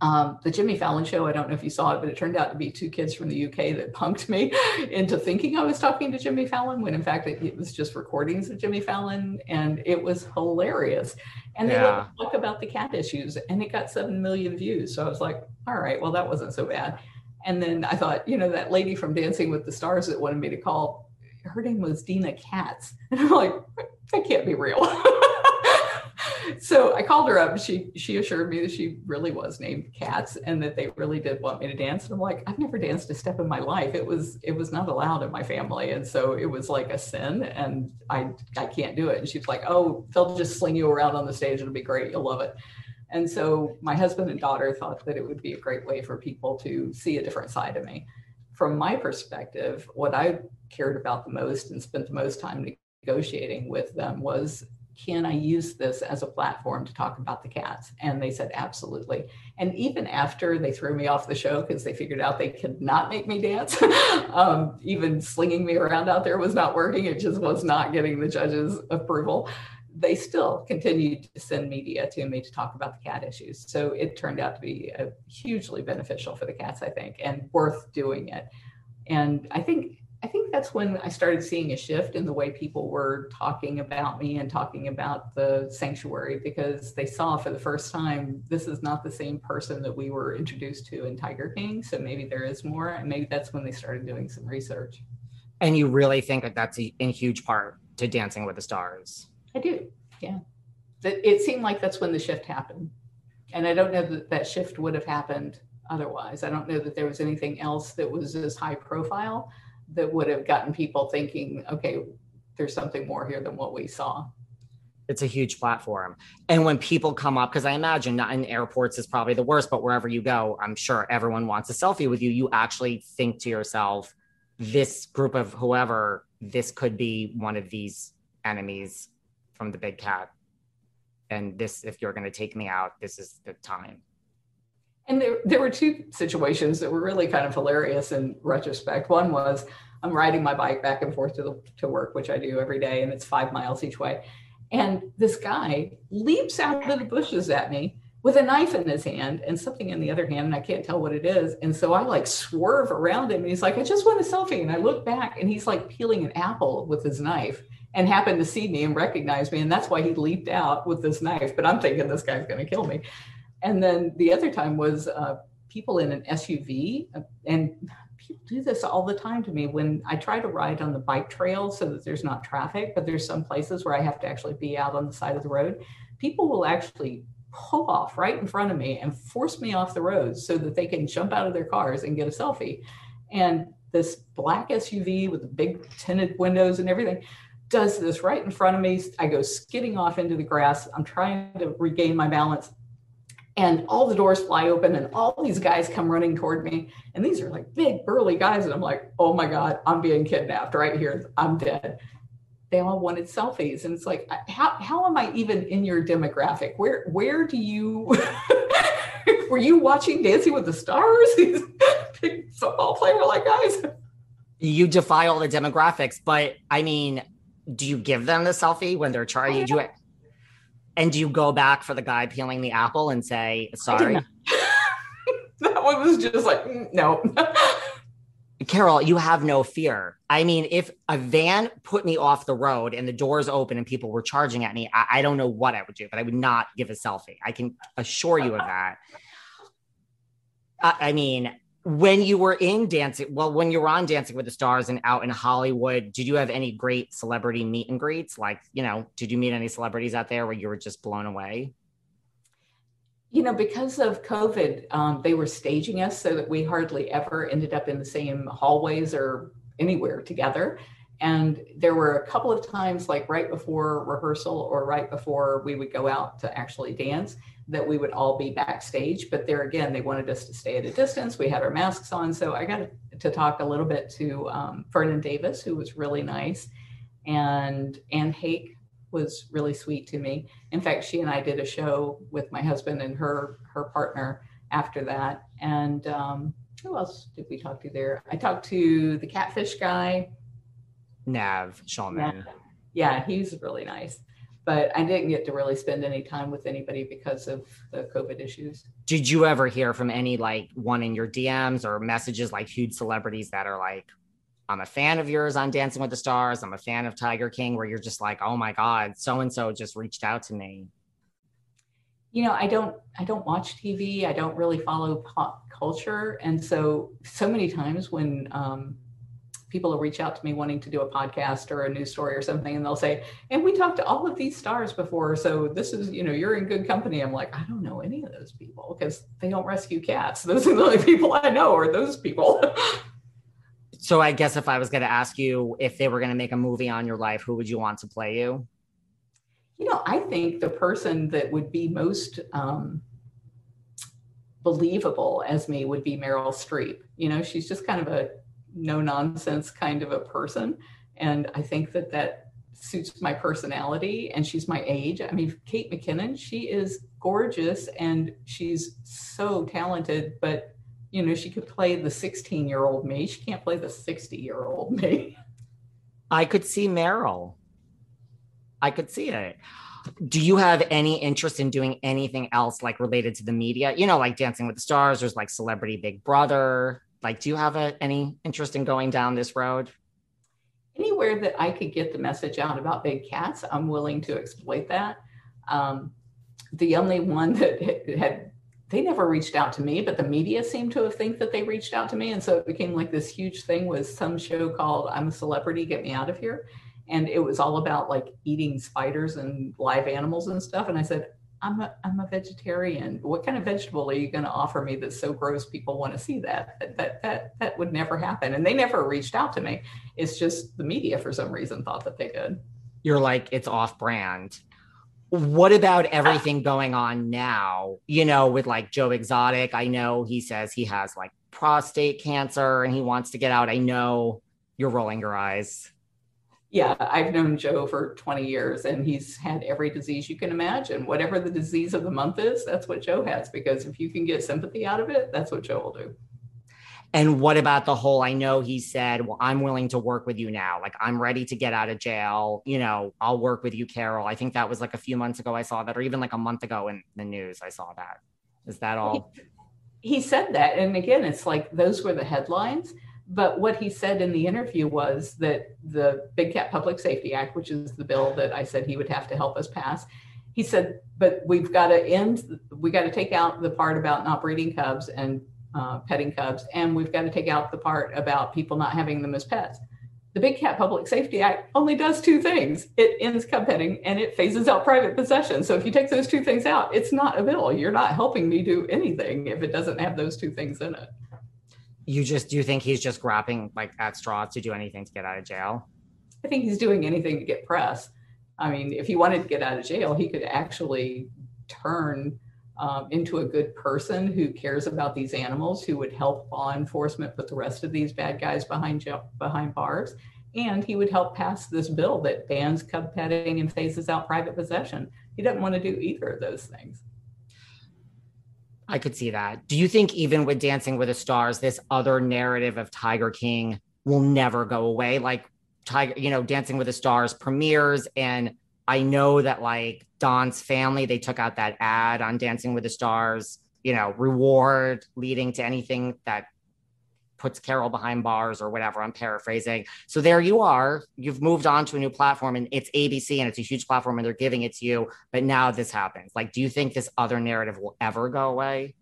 um, the Jimmy Fallon show, I don't know if you saw it, but it turned out to be two kids from the UK that punked me into thinking I was talking to Jimmy Fallon when in fact it, it was just recordings of Jimmy Fallon and it was hilarious. And they yeah. talk about the cat issues and it got 7 million views. So I was like, all right, well, that wasn't so bad. And then I thought, you know, that lady from Dancing with the Stars that wanted me to call, her name was Deena Katz. And I'm like, that can't be real. so I called her up. She she assured me that she really was named Katz and that they really did want me to dance. And I'm like, I've never danced a step in my life. It was it was not allowed in my family, and so it was like a sin, and I I can't do it. And she's like, Oh, they'll just sling you around on the stage. It'll be great. You'll love it. And so my husband and daughter thought that it would be a great way for people to see a different side of me. From my perspective, what I cared about the most and spent the most time negotiating with them was can I use this as a platform to talk about the cats? And they said, absolutely. And even after they threw me off the show because they figured out they could not make me dance, um, even slinging me around out there was not working. It just was not getting the judges' approval. They still continued to send media to me to talk about the cat issues. So it turned out to be uh, hugely beneficial for the cats, I think, and worth doing it. And I think I think that's when I started seeing a shift in the way people were talking about me and talking about the sanctuary because they saw for the first time this is not the same person that we were introduced to in Tiger King. So maybe there is more. And maybe that's when they started doing some research. And you really think that that's a, in huge part to Dancing with the Stars? I do. Yeah. It seemed like that's when the shift happened. And I don't know that that shift would have happened otherwise. I don't know that there was anything else that was as high profile that would have gotten people thinking, okay, there's something more here than what we saw. It's a huge platform. And when people come up, because I imagine not in airports is probably the worst, but wherever you go, I'm sure everyone wants a selfie with you. You actually think to yourself, this group of whoever, this could be one of these enemies from the big cat. And this, if you're going to take me out, this is the time. And there, there were two situations that were really kind of hilarious in retrospect. One was I'm riding my bike back and forth to, the, to work, which I do every day, and it's five miles each way. And this guy leaps out of the bushes at me with a knife in his hand and something in the other hand, and I can't tell what it is. And so I like swerve around him, and he's like, I just want a selfie. And I look back, and he's like peeling an apple with his knife and happened to see me and recognize me. And that's why he leaped out with this knife. But I'm thinking this guy's going to kill me. And then the other time was uh, people in an SUV, uh, and people do this all the time to me when I try to ride on the bike trail so that there's not traffic, but there's some places where I have to actually be out on the side of the road. People will actually pull off right in front of me and force me off the road so that they can jump out of their cars and get a selfie. And this black SUV with the big tinted windows and everything does this right in front of me. I go skidding off into the grass. I'm trying to regain my balance. And all the doors fly open and all these guys come running toward me. And these are like big burly guys. And i'm like oh my god i'm being kidnapped right here. I'm dead. They all wanted selfies. And it's like how, how am i even in your demographic? Where where do you were you watching dancing with the stars? These big football player like guys. You defy all the demographics but i mean do you give them the selfie when they're charging you and do you go back for the guy peeling the apple and say sorry that one was just like mm, no Carole, you have no fear. I mean, if a van put me off the road and the doors open and people were charging at me, I, I, don't know what I would do, but I would not give a selfie. I can assure you of that. I, I mean, when you were in dancing, well, when you were on Dancing with the Stars and out in Hollywood, did you have any great celebrity meet and greets? Like, you know, did you meet any celebrities out there where you were just blown away? you know, because of COVID, um, they were staging us so that we hardly ever ended up in the same hallways or anywhere together. And there were a couple of times, like right before rehearsal or right before we would go out to actually dance, that we would all be backstage. But there again, they wanted us to stay at a distance. We had our masks on. So I got to talk a little bit to um, Vernon Davis, who was really nice, and Anne Heche, was really sweet to me. In fact, she and I did a show with my husband and her her partner after that. And um, who else did we talk to there? I talked to the catfish guy, Nev Schulman. Yeah, he's really nice. But I didn't get to really spend any time with anybody because of the COVID issues. Did you ever hear from any like one in your DMs or messages like huge celebrities that are like, I'm a fan of yours on Dancing with the Stars. I'm a fan of Tiger King, where you're just like, oh my God, so and so just reached out to me. You know, I don't I don't watch TV. I don't really follow pop culture. And so so many times when um, people will reach out to me wanting to do a podcast or a news story or something, and they'll say, and we talked to all of these stars before. So this is, you know, you're in good company. I'm like, I don't know any of those people because they don't rescue cats. Those are the only people I know are those people. So I guess if I was going to ask you if they were going to make a movie on your life, who would you want to play you? You know, I think the person that would be most um, believable as me would be Meryl Streep. You know, she's just kind of a no nonsense kind of a person. And I think that that suits my personality and she's my age. I mean, Kate McKinnon, she is gorgeous and she's so talented, but you know, she could play the 16 year old me. She can't play the 60 year old me. I could see Meryl. I could see it. Do you have any interest in doing anything else like related to the media? You know, like Dancing with the Stars, there's like Celebrity Big Brother. Like, do you have a, any interest in going down this road? Anywhere that I could get the message out about big cats, I'm willing to exploit that. Um, the only one that had they never reached out to me, but the media seemed to have think that they reached out to me. And so it became like this huge thing was some show called I'm a Celebrity, Get Me Out of Here. And it was all about like eating spiders and live animals and stuff. And I said, I'm a, I'm a vegetarian. What kind of vegetable are you going to offer me that's so gross people want to see that? that? That that that would never happen. And they never reached out to me. It's just the media for some reason thought that they could. You're like, it's off brand what about everything going on now you know with like joe exotic i know he says he has like prostate cancer and he wants to get out i know you're rolling your eyes yeah i've known joe for 20 years and he's had every disease you can imagine whatever the disease of the month is that's what joe has because if you can get sympathy out of it that's what joe will do and what about the whole? I know he said, Well, I'm willing to work with you now. Like, I'm ready to get out of jail. You know, I'll work with you, Carole. I think that was like a few months ago I saw that, or even like a month ago in the news, I saw that. Is that all? He, he said that. And again, it's like those were the headlines. But what he said in the interview was that the Big Cat Public Safety Act, which is the bill that I said he would have to help us pass, he said, but we've got to end, we got to take out the part about not breeding cubs and uh, petting cubs, and we've got to take out the part about people not having them as pets. The Big Cat Public Safety Act only does two things it ends cub petting and it phases out private possession. So if you take those two things out, it's not a bill. You're not helping me do anything if it doesn't have those two things in it. You just do you think he's just grabbing like at straws to do anything to get out of jail? I think he's doing anything to get press. I mean, if he wanted to get out of jail, he could actually turn um, into a good person who cares about these animals, who would help law enforcement put the rest of these bad guys behind jail, behind bars, and he would help pass this bill that bans cub petting and phases out private possession. He doesn't want to do either of those things. I could see that. Do you think even with Dancing with the Stars, this other narrative of Tiger King will never go away? Like Tiger, you know, Dancing with the Stars premieres and I know that like Don's family, they took out that ad on Dancing with the Stars, you know, reward leading to anything that puts Carole behind bars or whatever. I'm paraphrasing. So there you are. You've moved on to a new platform and it's ABC and it's a huge platform and they're giving it to you. But now this happens. Like, do you think this other narrative will ever go away?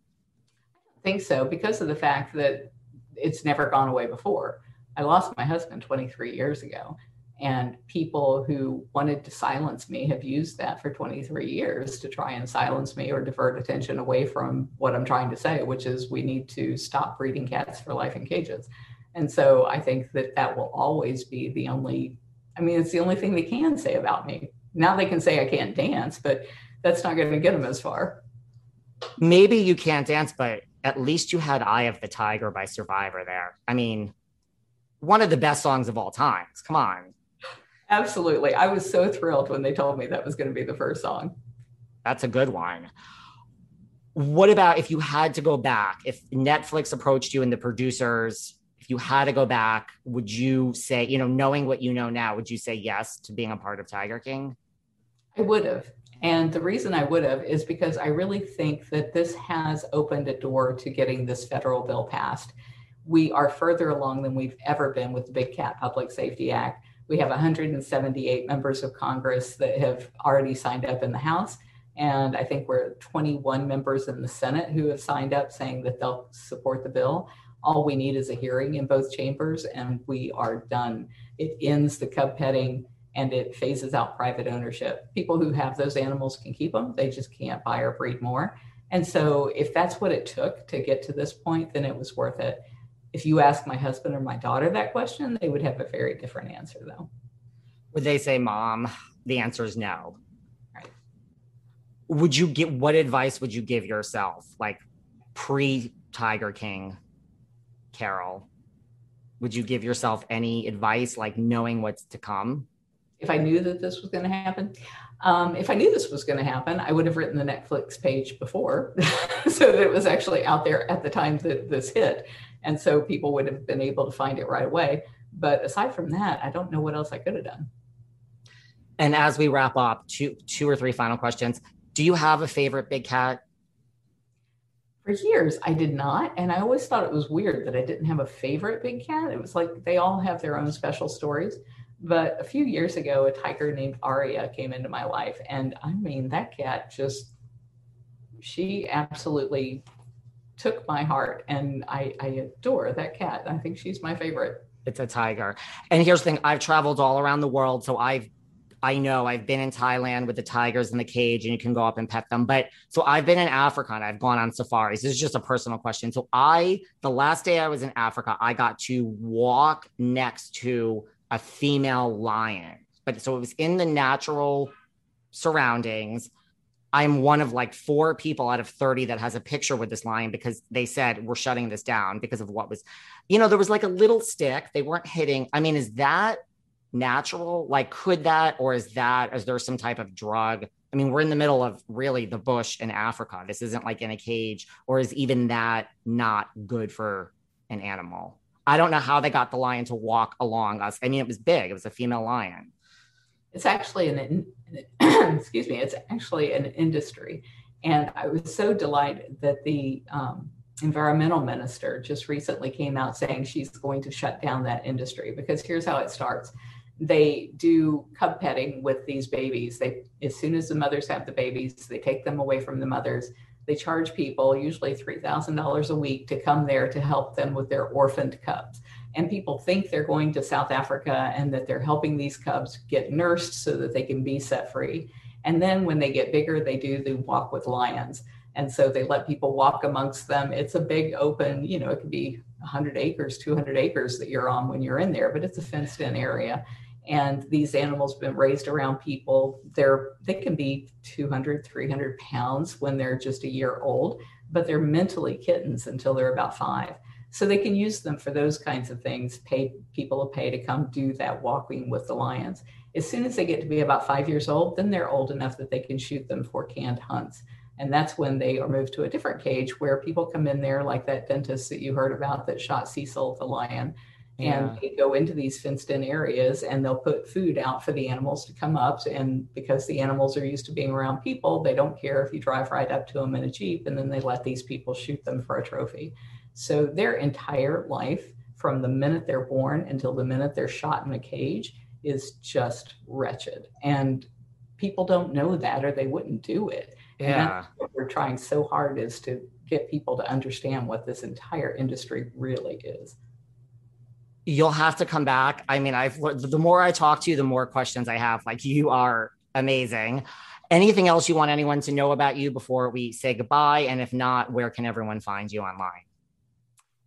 I think so because of the fact that it's never gone away before. I lost my husband 23 years ago. And people who wanted to silence me have used that for 23 years to try and silence me or divert attention away from what I'm trying to say, which is we need to stop breeding cats for life in cages. And so I think that that will always be the only, I mean, it's the only thing they can say about me. Now they can say I can't dance, but that's not going to get them as far. Maybe you can't dance, but at least you had Eye of the Tiger by Survivor there. I mean, one of the best songs of all times. Come on. Absolutely. I was so thrilled when they told me that was going to be the first song. That's a good one. What about if you had to go back? If Netflix approached you and the producers, if you had to go back, would you say, you know, knowing what you know now, would you say yes to being a part of Tiger King? I would have. And the reason I would have is because I really think that this has opened a door to getting this federal bill passed. We are further along than we've ever been with the Big Cat Public Safety Act. We have 178 members of Congress that have already signed up in the House. And I think we're 21 members in the Senate who have signed up saying that they'll support the bill. All we need is a hearing in both chambers, and we are done. It ends the cub petting and it phases out private ownership. People who have those animals can keep them, they just can't buy or breed more. And so, if that's what it took to get to this point, then it was worth it. If you ask my husband or my daughter that question, they would have a very different answer, though. Would they say, Mom? The answer is no. Right. Would you get what advice would you give yourself, like pre Tiger King, Carole? Would you give yourself any advice, like knowing what's to come? If I knew that this was going to happen, um, if I knew this was going to happen, I would have written the Netflix page before so that it was actually out there at the time that this hit. And so people would have been able to find it right away. But aside from that, I don't know what else I could have done. And as we wrap up, two two or three final questions. Do you have a favorite big cat? For years, I did not. And I always thought it was weird that I didn't have a favorite big cat. It was like they all have their own special stories. But a few years ago, a tiger named Aria came into my life. And I mean, that cat just, she absolutely took my heart and I, I adore that cat. I think she's my favorite. It's a tiger. And here's the thing I've traveled all around the world. So I've I know I've been in Thailand with the tigers in the cage and you can go up and pet them. But so I've been in Africa and I've gone on safaris. This is just a personal question. So I, the last day I was in Africa, I got to walk next to a female lion. But so it was in the natural surroundings. I'm one of like four people out of 30 that has a picture with this lion because they said we're shutting this down because of what was, you know, there was like a little stick. They weren't hitting. I mean, is that natural? Like, could that, or is that, is there some type of drug? I mean, we're in the middle of really the bush in Africa. This isn't like in a cage, or is even that not good for an animal? I don't know how they got the lion to walk along us. I mean, it was big, it was a female lion. It's actually an excuse me, it's actually an industry. And I was so delighted that the um, environmental minister just recently came out saying she's going to shut down that industry because here's how it starts. They do cub petting with these babies. They, as soon as the mothers have the babies, they take them away from the mothers. They charge people usually $3,000 a week to come there to help them with their orphaned cubs and people think they're going to South Africa and that they're helping these cubs get nursed so that they can be set free. And then when they get bigger, they do the walk with lions. And so they let people walk amongst them. It's a big open, you know, it could be 100 acres, 200 acres that you're on when you're in there, but it's a fenced in area. and these animals have been raised around people they're they can be 200 300 pounds when they're just a year old but they're mentally kittens until they're about five so they can use them for those kinds of things. Pay people to pay to come do that walking with the lions. As soon as they get to be about five years old then they're old enough that they can shoot them for canned hunts. And that's when they are moved to a different cage where people come in there like that dentist that you heard about that shot cecil the lion. And yeah. they go into these fenced in areas and they'll put food out for the animals to come up. And because the animals are used to being around people they don't care if you drive right up to them in a jeep and then they let these people shoot them for a trophy so their entire life from the minute they're born until the minute they're shot in a cage is just wretched and people don't know that or they wouldn't do it yeah what we're trying so hard is to get people to understand what this entire industry really is you'll have to come back. I mean, I've the more I talk to you, the more questions I have. Like you are amazing. Anything else you want anyone to know about you before we say goodbye? And if not, where can everyone find you online?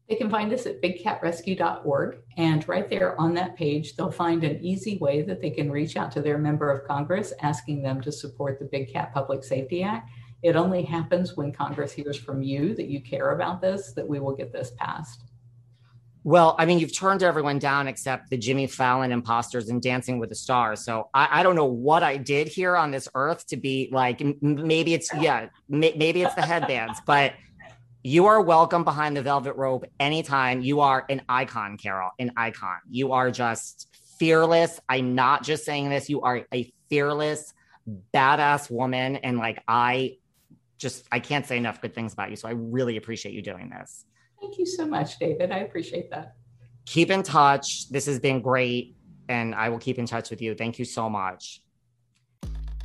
They can find us at bigcatrescue.org. And right there on that page, they'll find an easy way that they can reach out to their member of Congress asking them to support the Big Cat Public Safety Act. It only happens when Congress hears from you that you care about this, that we will get this passed. Well, I mean, you've turned everyone down except the Jimmy Fallon imposters and Dancing with the Stars. So I, I don't know what I did here on this earth to be like, maybe it's, yeah, maybe it's the headbands, but you are welcome behind the velvet rope anytime. You are an icon, Carole, an icon. You are just fearless. I'm not just saying this. You are a fearless, badass woman. And like, I just, I can't say enough good things about you. So I really appreciate you doing this. Thank you so much, David. I appreciate that. Keep in touch. This has been great. And I will keep in touch with you. Thank you so much.